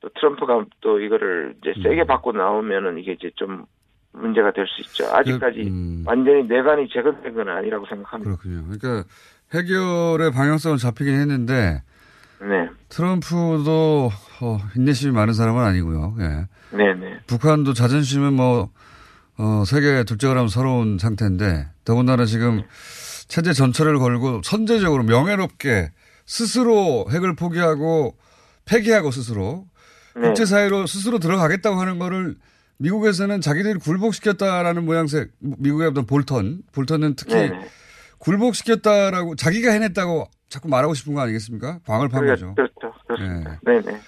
또 트럼프가 또 이거를 이제 세게 받고 나오면은 이게 이제 좀 문제가 될 수 있죠. 아직까지 완전히 내관이 재건된 건 아니라고 생각합니다. 그렇군요. 그러니까 해결의 방향성은 잡히긴 했는데 네. 트럼프도 어, 인내심이 많은 사람은 아니고요. 예. 네네. 북한도 자존심은 뭐 어, 세계 둘째가 라면 서러운 상태인데 더군다나 지금 체제 전철을 걸고 선제적으로 명예롭게 스스로 핵을 포기하고 폐기하고 스스로 네. 국제사회로 스스로 들어가겠다고 하는 거를 미국에서는 자기들이 굴복시켰다라는 모양새 미국의 어떤 볼턴 볼턴은 특히 네네. 굴복시켰다라고 자기가 해냈다고 자꾸 말하고 싶은 거 아니겠습니까? 광을 판 거죠. 그렇죠. 그렇습니다. 네네.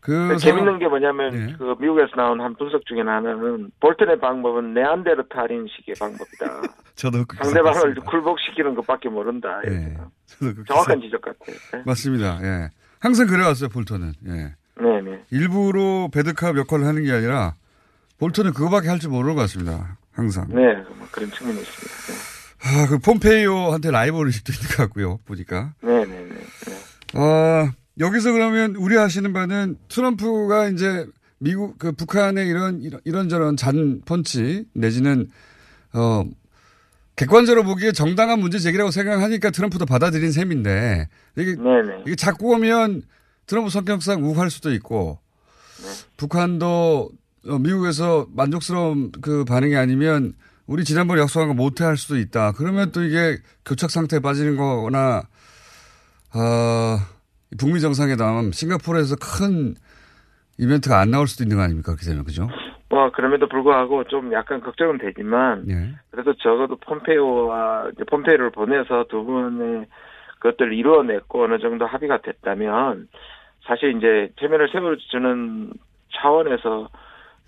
그 재밌는 게 뭐냐면 네. 그 미국에서 나온 한 분석 중에 하나는 볼턴의 방법은 네안데르탈인식의 방법이다. 저도 그 상대방을. 굴복시키는 것밖에 모른다. 예. 저도 그 정확한 기사- 지적 같아요. 네. 맞습니다. 예. 항상 그래왔어요, 볼턴은. 예. 네네. 일부러 배드캅 역할을 하는 게 아니라 볼턴은 그거밖에 할 줄 모르는 것 같습니다. 항상. 네, 뭐 그런 측면이 있습니다. 아, 그 폼페이오한테 라이벌 의식도 있는 것 같고요. 보니까. 네, 네, 네. 어, 여기서 그러면 우려하시는 바는 트럼프가 이제 미국 그 북한의 이런 이런 이런저런 잔 펀치 내지는 어 객관적으로 보기에 정당한 문제 제기라고 생각하니까 트럼프도 받아들인 셈인데 이게 네네. 이게 자꾸 오면 트럼프 성격상 우할 수도 있고 북한도 어, 미국에서 만족스러운 그 반응이 아니면 우리 지난번에 약속한 거 못해 할 수도 있다. 그러면 또 이게 교착 상태에 빠지는 거거나 어, 북미 정상회담 싱가포르에서 큰 이벤트가 안 나올 수도 있는 거 아닙니까? 그렇게 되면 그죠? 뭐 그럼에도 불구하고 좀 약간 걱정은 되지만 예. 그래도 적어도 폼페이오와 폼페이오를 보내서 두 분의 그것들을 이루어냈고 어느 정도 합의가 됐다면 사실 이제 체면을 세워주는 차원에서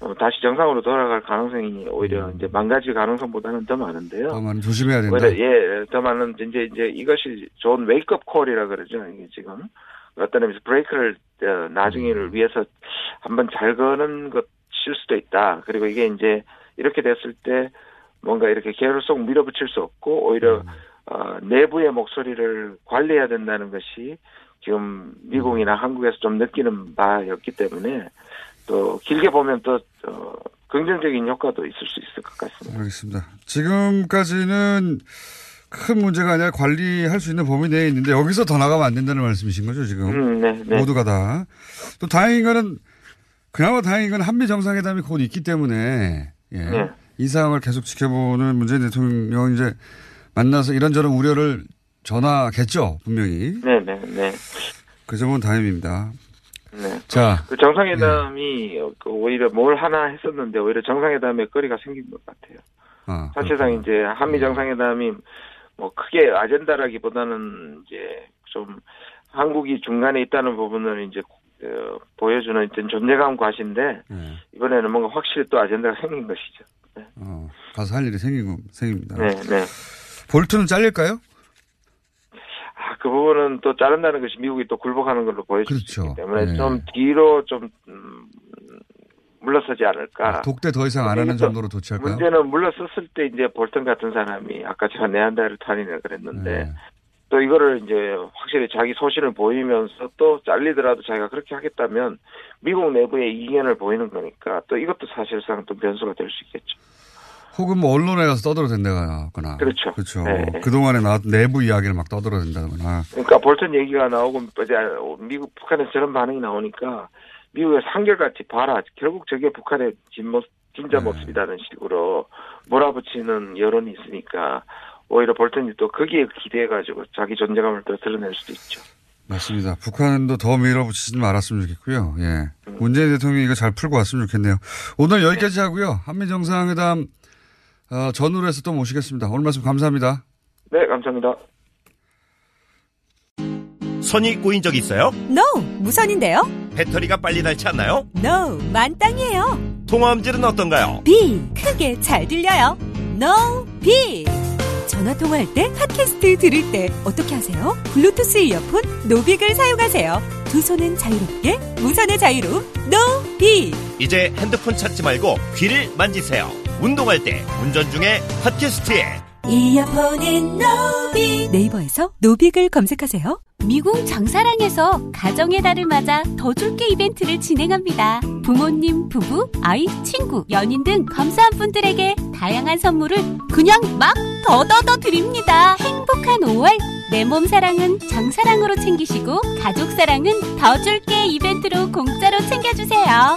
어, 다시 정상으로 돌아갈 가능성이 오히려 이제 망가질 가능성보다는 더 많은데요. 음. 더 많이 조심해야 된다. 오히려 예, 더 많은 이제 이제 이것이 좋은 웨이크업 콜이라 그러죠. 이게 지금 어떤 의미에서 브레이크를 어, 나중에를 위해서 한번 잘 거는 것일 수도 있다. 그리고 이게 이제 이렇게 됐을 때 뭔가 이렇게 계열성 밀어붙일 수 없고 오히려 어, 내부의 목소리를 관리해야 된다는 것이 지금 미국이나 한국에서 좀 느끼는 바였기 때문에 또 길게 보면 또 어, 긍정적인 효과도 있을 수 있을 것 같습니다. 알겠습니다. 지금까지는 큰 문제가 아니라 관리할 수 있는 범위 내에 있는데 여기서 더 나가면 안 된다는 말씀이신 거죠, 지금? 음, 네, 네. 모두가 다. 또 다행인 거는 그나마 다행인 건 한미 정상회담이 곧 있기 때문에 예. 네. 이 상황을 계속 지켜보는 문재인 대통령 이제 만나서 이런저런 우려를 전하겠죠, 분명히. 네, 네, 네. 그 점은 다행입니다. 네. 자, 그 정상회담이 그 오히려 뭘 하나 했었는데 오히려 정상회담에 거리가 생긴 것 같아요. 아, 사실상 이제 한미 정상회담이 뭐 크게 아젠다라기보다는 이제 좀 한국이 중간에 있다는 부분을 이제 어, 보여주는 어떤 존재감 과시인데 네. 이번에는 뭔가 확실히 또 아젠다가 생긴 것이죠. 어, 가서 할 일이 생긴, 거- 생깁니다. 네, 네. 볼트는 잘릴까요? 아, 그 부분은 또 자른다는 것이 미국이 또 굴복하는 걸로 수 있기 때문에 네. 좀 뒤로 좀 음, 물러서지 않을까. 독대 더 이상 안 하는 정도로 도취할까요? 문제는 물러섰을 때 이제 볼턴 같은 사람이 아까 제가 네안데르탈이라 그랬는데 네. 또 이거를 이제 확실히 자기 소신을 보이면서 또 잘리더라도 자기가 그렇게 하겠다면 미국 내부의 이견을 보이는 거니까 또 이것도 사실상 또 변수가 될 수 있겠죠. 혹은 뭐 언론에 가서 떠들어댄다거나. 그렇죠. 그렇죠. 네. 그동안에 나왔던 내부 이야기를 막 떠들어댄다거나. 그러니까 볼턴 얘기가 나오고 이제 미국 북한에서 저런 반응이 나오니까 미국에서 한결같이 봐라. 결국 저게 북한의 진모, 진짜 모습이라는 식으로 몰아붙이는 여론이 있으니까 오히려 볼턴이 또 거기에 기대해가지고 자기 존재감을 더 드러낼 수도 있죠. 맞습니다. 북한도 더 밀어붙이지 말았으면 좋겠고요. 예. 문재인 대통령이 이거 잘 풀고 왔으면 좋겠네요. 오늘 여기까지 하고요. 한미 정상회담 어, 전후로 해서 또 모시겠습니다. 오늘 말씀 감사합니다. 네, 감사합니다. 선이 꼬인 적 있어요? No, 무선인데요? 배터리가 빨리 닳지 않나요? No, 만땅이에요. 통화 음질은 어떤가요? B, 크게 잘 들려요. No, B. 전화 통화할 때 팟캐스트 들을 때 어떻게 하세요? 블루투스 이어폰 노빅을 사용하세요. 두 손은 자유롭게 무선의 자유로움 No B. 이제 핸드폰 찾지 말고 귀를 만지세요. 운동할 때, 운전 중에 팟캐스트에 이어폰인 노빅. 네이버에서 노빅을 검색하세요. 미국 장사랑에서 가정의 달을 맞아 더 줄게 이벤트를 진행합니다. 부모님, 부부, 아이, 친구, 연인 등 감사한 분들에게 다양한 선물을 그냥 막 더더더 드립니다. 행복한 5월 내 몸 사랑은 장사랑으로 챙기시고 가족 사랑은 더 줄게 이벤트로 공짜로 챙겨주세요.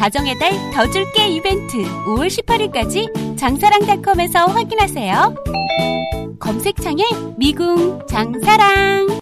가정의 달 더 줄게 이벤트 5월 18일까지 장사랑닷컴에서 확인하세요. 검색창에 미궁 장사랑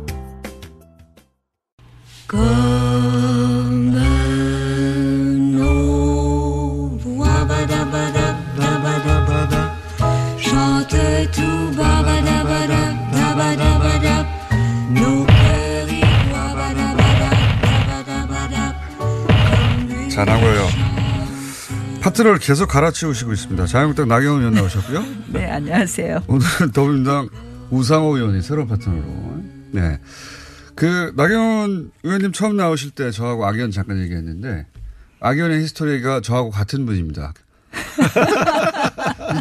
잘하고요. 파트를 계속 갈아치우시고 있습니다. 자유한국당 나경원 의원 나오셨고요. 네, 안녕하세요. 오늘은 더불어민주당 우상호 의원이 새로운 파트너로. 네. 그, 나경원 의원님 처음 나오실 때 저하고 악 의원 잠깐 얘기했는데, 악 의원의 히스토리가 저하고 같은 분입니다.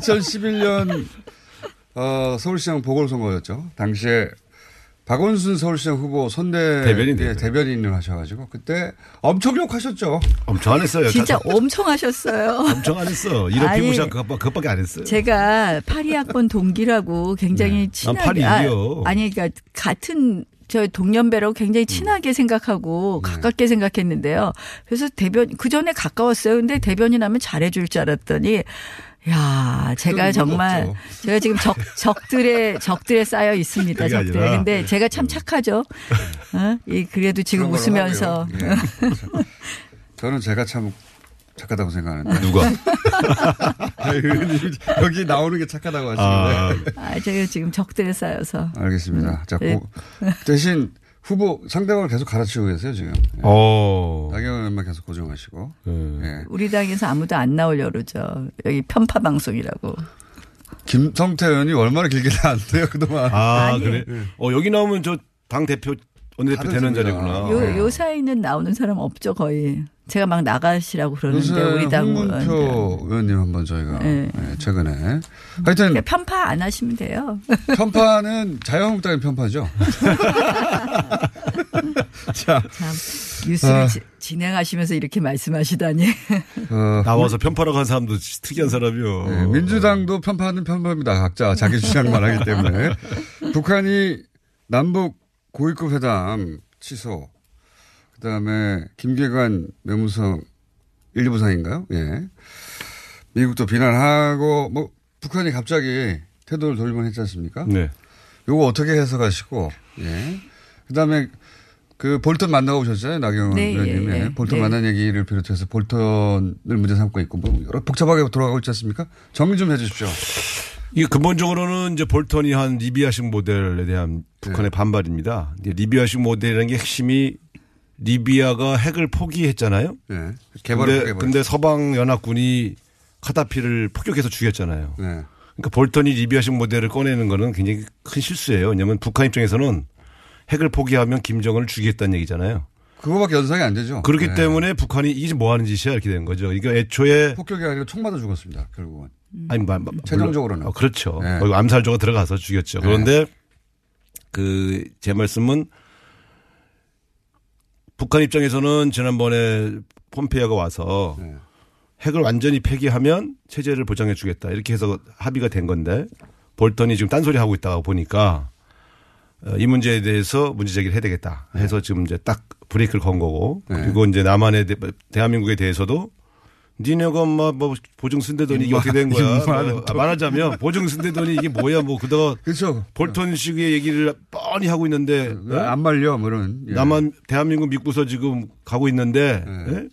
2011년, 어, 서울시장 보궐선거였죠. 당시에 박원순 서울시장 후보 선대 대변인, 예, 대변인을 하셔가지고 그때 엄청 욕하셨죠. 엄청 안 했어요. 진짜 다- 엄청 하셨어요. 엄청 안 했어. 이런 아니, 피부샷 그것, 그것밖에 안 했어요. 제가 파리 학번 동기라고 굉장히 친하게 난 파리이요. 아, 니 그러니까 같은 저 동년배라고 굉장히 친하게 생각하고 가깝게 생각했는데요. 그래서 대변 그 전에 가까웠어요. 근데 대변인 하면 잘해줄 줄 알았더니 야, 제가 정말 이유가 제가 지금 적 적들의 적들에 쌓여 있습니다. 적들. 네. 아니라. 근데 제가 참 착하죠. 어? 이 그래도 지금 웃으면서. 예. 저는 제가 참 착하다고 생각하는데. 누가? 여기 나오는 게 착하다고 하시는데. 아, 제가 지금 적들에 쌓여서 알겠습니다. 자, 네. 고- 대신 후보 상대방을 계속 갈아치우고 계세요, 지금. 예. 어. 나경원 의원만 계속 고정하시고. 예. 우리 당에서 아무도 안 나오려고 그러죠. 여기 편파 방송이라고. 김성태 의원이 얼마나 길게 나왔대요, 그동안. 아, 아니. 그래? 어, 여기 나오면 저 당 대표, 원내대표 되는. 자리구나. 요, 요 사이는 나오는 사람 없죠, 거의. 제가 막 나가시라고 그러는데, 요새 우리 당 홍문표 의원들. 의원님 한번 저희가 네. 예, 최근에 하여튼 편파 안 하시면 돼요. 편파는 자유한국당의 편파죠. 자, 참, 뉴스를 아. 지- 진행하시면서 이렇게 말씀하시다니. 어, 나와서 편파라고 한 사람도 특이한 사람이요. 네, 민주당도 편파는 편파입니다. 각자 자기 주장만 하기 때문에. 북한이 남북 고위급 회담 취소, 그 다음에 김계관 외무성 1, 2부상인가요? 예. 미국도 비난하고, 뭐, 북한이 갑자기 태도를 돌리곤 했지 않습니까? 네. 요거 어떻게 해석하시고, 예. 그 다음에 그 볼턴 만나고 오셨잖아요. 나경원 네, 의원님이. 예, 예. 볼턴 네. 만난 얘기를 비롯해서 볼턴을 문제 삼고 있고, 뭐, 여러 복잡하게 돌아가고 있지 않습니까? 정리 좀 해 주십시오. 이게 근본적으로는 이제 볼턴이 한 리비아식 모델에 대한 북한의 반발입니다. 이제 리비아식 모델이라는 게 핵심이 리비아가 핵을 포기했잖아요. 네. 개발을 근데. 근데 서방 연합군이 카다피를 폭격해서 죽였잖아요. 네. 그러니까 볼턴이 리비아식 모델을 꺼내는 거는 굉장히 큰 실수예요. 왜냐하면 북한 입장에서는 핵을 포기하면 김정은을 죽이겠다는 얘기잖아요. 그거밖에 연상이 안 되죠. 그렇기 네. 때문에 북한이 이게 뭐 하는 짓이야 이렇게 된 거죠. 그러니까 애초에 폭격이 아니라 총 맞아 죽었습니다. 결국은. 아니, 마, 마, 최종적으로는. 어, 그렇죠. 네. 암살조가 들어가서 죽였죠. 네. 그런데 그 제 말씀은 북한 입장에서는 지난번에 폼페이오가 와서 네. 핵을 완전히 폐기하면 체제를 보장해 주겠다 이렇게 해서 합의가 된 건데 볼턴이 지금 딴소리 하고 있다가 보니까 어, 이 문제에 대해서 문제 제기를 해야 되겠다 해서 지금 이제 딱 브레이크를 건 거고 네. 그리고 이제 남한에 대, 대한민국에 대해서도 니네가 뭐, 뭐 보증 쓴대더니 이게 어떻게 된 거야? 뭐, 또. 아, 말하자면 보증 쓴대더니 이게 뭐야? 뭐 그다가 그렇죠. 볼턴식의 얘기를 뻔히 하고 있는데 예? 안 말려, 뭐 이런. 예. 남한 대한민국 믿고서 지금 가고 있는데 예?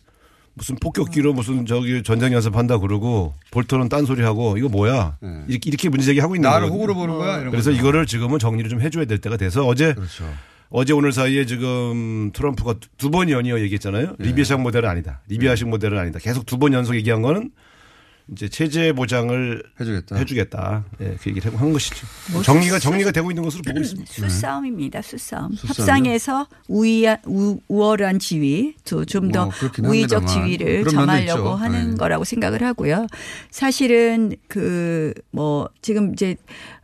무슨 폭격기로 무슨 저기 전쟁 연습한다 그러고 볼턴은 딴소리 하고 이거 뭐야 이렇게, 이렇게 문제 제기 하고 있는 네. 나를. 호구로 보는 거야? 이런 그래서 거죠. 이거를 지금은 정리를 좀 해줘야 될 때가 돼서 어제 그렇죠. 어제 오늘 사이에 지금 트럼프가 두 번 연이어 얘기했잖아요. 네. 리비아식 모델은 아니다. 리비아식 모델은 아니다. 계속 두 번 연속 얘기한 거는 이제 체제 보장을 해주겠다. 해주겠다. 예, 그 얘기를 한 것이죠. 뭐 정리가 수- 정리가 되고 있는 것으로 보고 있습니다. 수싸움입니다. 수싸움. 수싸움이요? 협상에서 우위한 우, 우월한 지위, 좀더 뭐, 우위적 합니다만. 지위를 점하려고. 하는 네. 거라고 생각을 하고요. 사실은 그 뭐 지금 이제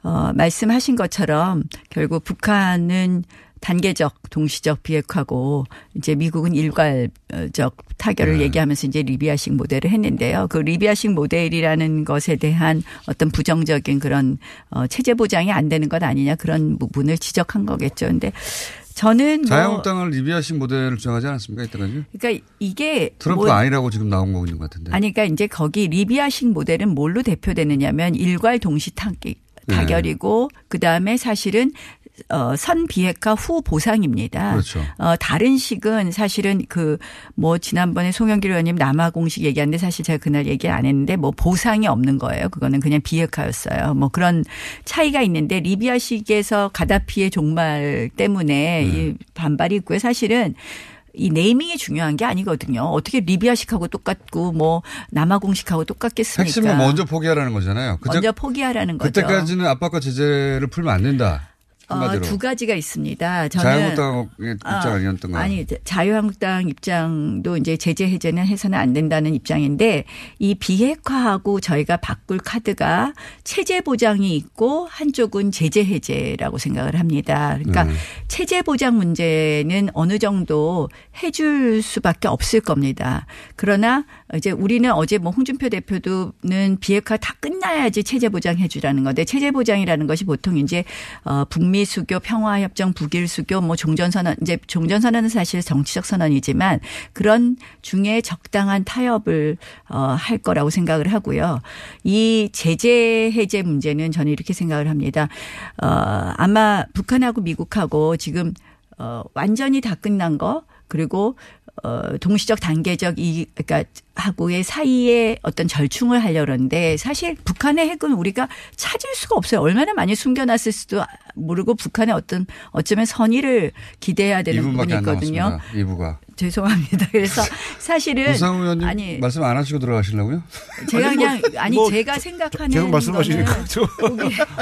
어 말씀하신 것처럼 결국 북한은 단계적, 동시적 비핵화고 이제 미국은 일괄적 타결을 네. 얘기하면서 이제 리비아식 모델을 했는데요. 그 리비아식 모델이라는 것에 대한 어떤 부정적인 그런 어 체제 보장이 안 되는 것 아니냐 그런 부분을 지적한 거겠죠. 근데 저는 뭐 자유한국당은 리비아식 모델을 주장하지 않았습니까? 이때까지? 그러니까 이게 트럼프가 뭐- 아니라고 지금 나온 거 같은데. 아니, 그러니까 이제 거기 리비아식 모델은 뭘로 대표되느냐면 일괄 동시 타기, 네. 타결이고 그 다음에 사실은 어, 선 비핵화 후 보상입니다. 그렇죠. 어, 다른 식은 사실은 그 뭐 지난번에 송영길 의원님 남아 공식 얘기하는데 사실 제가 그날 얘기 안 했는데 뭐 보상이 없는 거예요. 그거는 그냥 비핵화였어요. 뭐 그런 차이가 있는데 리비아식에서 가다피의 종말 때문에 이 반발이 있고요. 사실은 이 네이밍이 중요한 게 아니거든요. 어떻게 리비아식하고 똑같고 뭐 남아 공식하고 똑같겠습니까? 핵심은 먼저 포기하라는 거잖아요. 그때- 먼저 포기하라는 거죠. 그때까지는 압박과 제재를 풀면 안 된다. 어, 한마디로. 두 가지가 있습니다. 저는 자유한국당의 입장 어, 아니었던 거예요. 아니 자유한국당 입장도 이제 제재 해제는 해서는 안 된다는 입장인데 이 비핵화하고 저희가 바꿀 카드가 체제 보장이 있고 한쪽은 제재 해제라고 생각을 합니다. 그러니까 음. 체제 보장 문제는 어느 정도 해줄 수밖에 없을 겁니다. 그러나 이제 우리는 어제 뭐 홍준표 대표도는 비핵화 다 끝나야지 체제 보장 해주라는 건데 체제 보장이라는 것이 보통 이제 어 북미 수교 평화 협정 북일 수교 뭐 종전 선언 이제 종전 선언은 사실 정치적 선언이지만 그런 중에 적당한 타협을 어할 거라고 생각을 하고요. 이 제재 해제 문제는 저는 이렇게 생각을 합니다. 어 아마 북한하고 미국하고 지금 어 완전히 다 끝난 거 그리고 어 동시적 단계적 이 그러니까 하고의 사이에 어떤 절충을 하려 그러는데 사실 북한의 핵은 우리가 찾을 수가 없어요. 얼마나 많이 숨겨놨을 수도 모르고 북한의 어떤 어쩌면 선의를 기대해야 되는 부분이 2분밖에 안 있거든요. 남았습니다. 2부가. 죄송합니다. 그래서 사실은 우상 의원님 아니 말씀 안 하시고 들어가시려고요? 제가 아니, 뭐, 그냥 아니 뭐 제가 생각하는 계속 말씀하시니까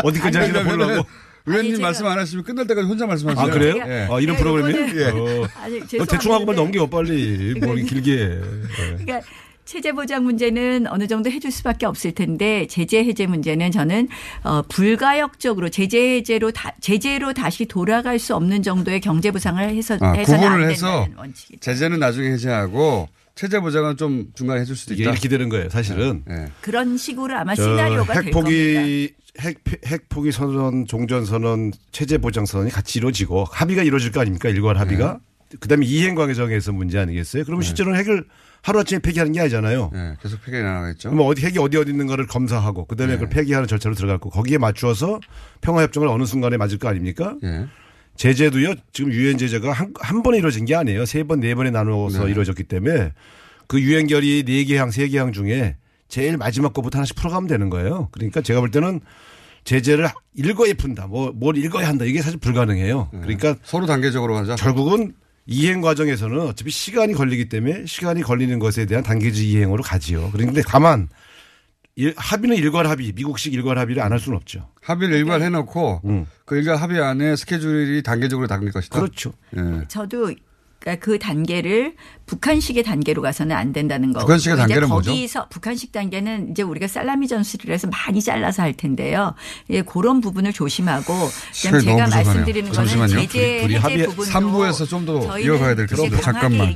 어디까지 하시나 보려고. 의원님 말씀 안 하시면 끝날 때까지 혼자 말씀하세요. 아 그래요? 예. 아 이런 프로그램이에요? 이거는- 예. 어, 죄송합니다. 대충 하고만 넘겨 빨리 뭐 이렇게 길게. 예. 그러니까 체제 보장 문제는 어느 정도 해줄 수밖에 없을 텐데 제재 해제 문제는 저는 어 불가역적으로 제재 해제로 다 제재로 다시 돌아갈 수 없는 정도의 경제 보상을 해서 아, 구분을 해서 원칙이. 제재는 나중에 해제하고 체제 보장은 좀 중간에 해줄 수도 있다. 이렇게 되는 거예요, 사실은. 그런 식으로 아마 저 시나리오가 될 겁니다. 핵 핵 포기 선언, 종전 선언, 체제 보장 선언이 같이 이루어지고 합의가 이루어질 거 아닙니까? 일괄 합의가. 그다음에 이행 과정에서 문제 아니겠어요? 그러면 실제로는 핵을 하루아침에 폐기하는 게 아니잖아요. 네, 계속 폐기해 나가겠죠. 그럼 어디 핵이 어디 어디 있는 거를 검사하고 그다음에 네. 그걸 폐기하는 절차로 들어갔고 거기에 맞추어서 평화 협정을 어느 순간에 맞을 거 아닙니까? 예. 제재도요. 지금 유엔 제재가 한, 한 번에 이루어진 게 아니에요. 세 번, 네 번에 나누어서 네. 이루어졌기 때문에 그 유엔 결의 네 개 항, 세 개 항 중에 제일 마지막 거부터 하나씩 풀어가면 되는 거예요. 그러니까 제가 볼 때는 제재를 일거에 푼다. 뭐, 뭘 일거에 한다. 이게 사실 불가능해요. 그러니까 네. 서로 단계적으로 가자. 결국은 이행 과정에서는 어차피 시간이 걸리기 때문에 시간이 걸리는 것에 대한 단계적 이행으로 가지요. 그런데 다만 일- 합의는 일괄 합의, 미국식 일괄 합의를 안 할 수는 없죠. 합의를 일괄 해놓고 그 일괄 합의 안에 스케줄이 단계적으로 당길 것이다. 그렇죠. 예. 저도 그러니까 그 단계를 북한식의 단계로 가서는 안 된다는 거. 북한식의 단계는 뭐죠? 거기서 북한식 단계는 이제 우리가 살라미 전술을 해서 많이 잘라서 할 텐데요. 예, 그런 부분을 조심하고 시간이 제가. 말씀드리는 거는 잠시만요. 제재 둘이 해제 합의- 부분으로 삼부에서 좀더 저희는 이어가야 될 텐데. 강하게 잠깐만.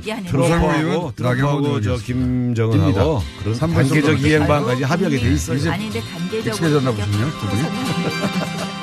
거예요. 의원, 나경원 저 김정은하고 그런 단계적 좀 이행 방까지 합의하게 돼 있어요. 아니 근데 단계적으로 익숙해졌나 보군요, 두 분이.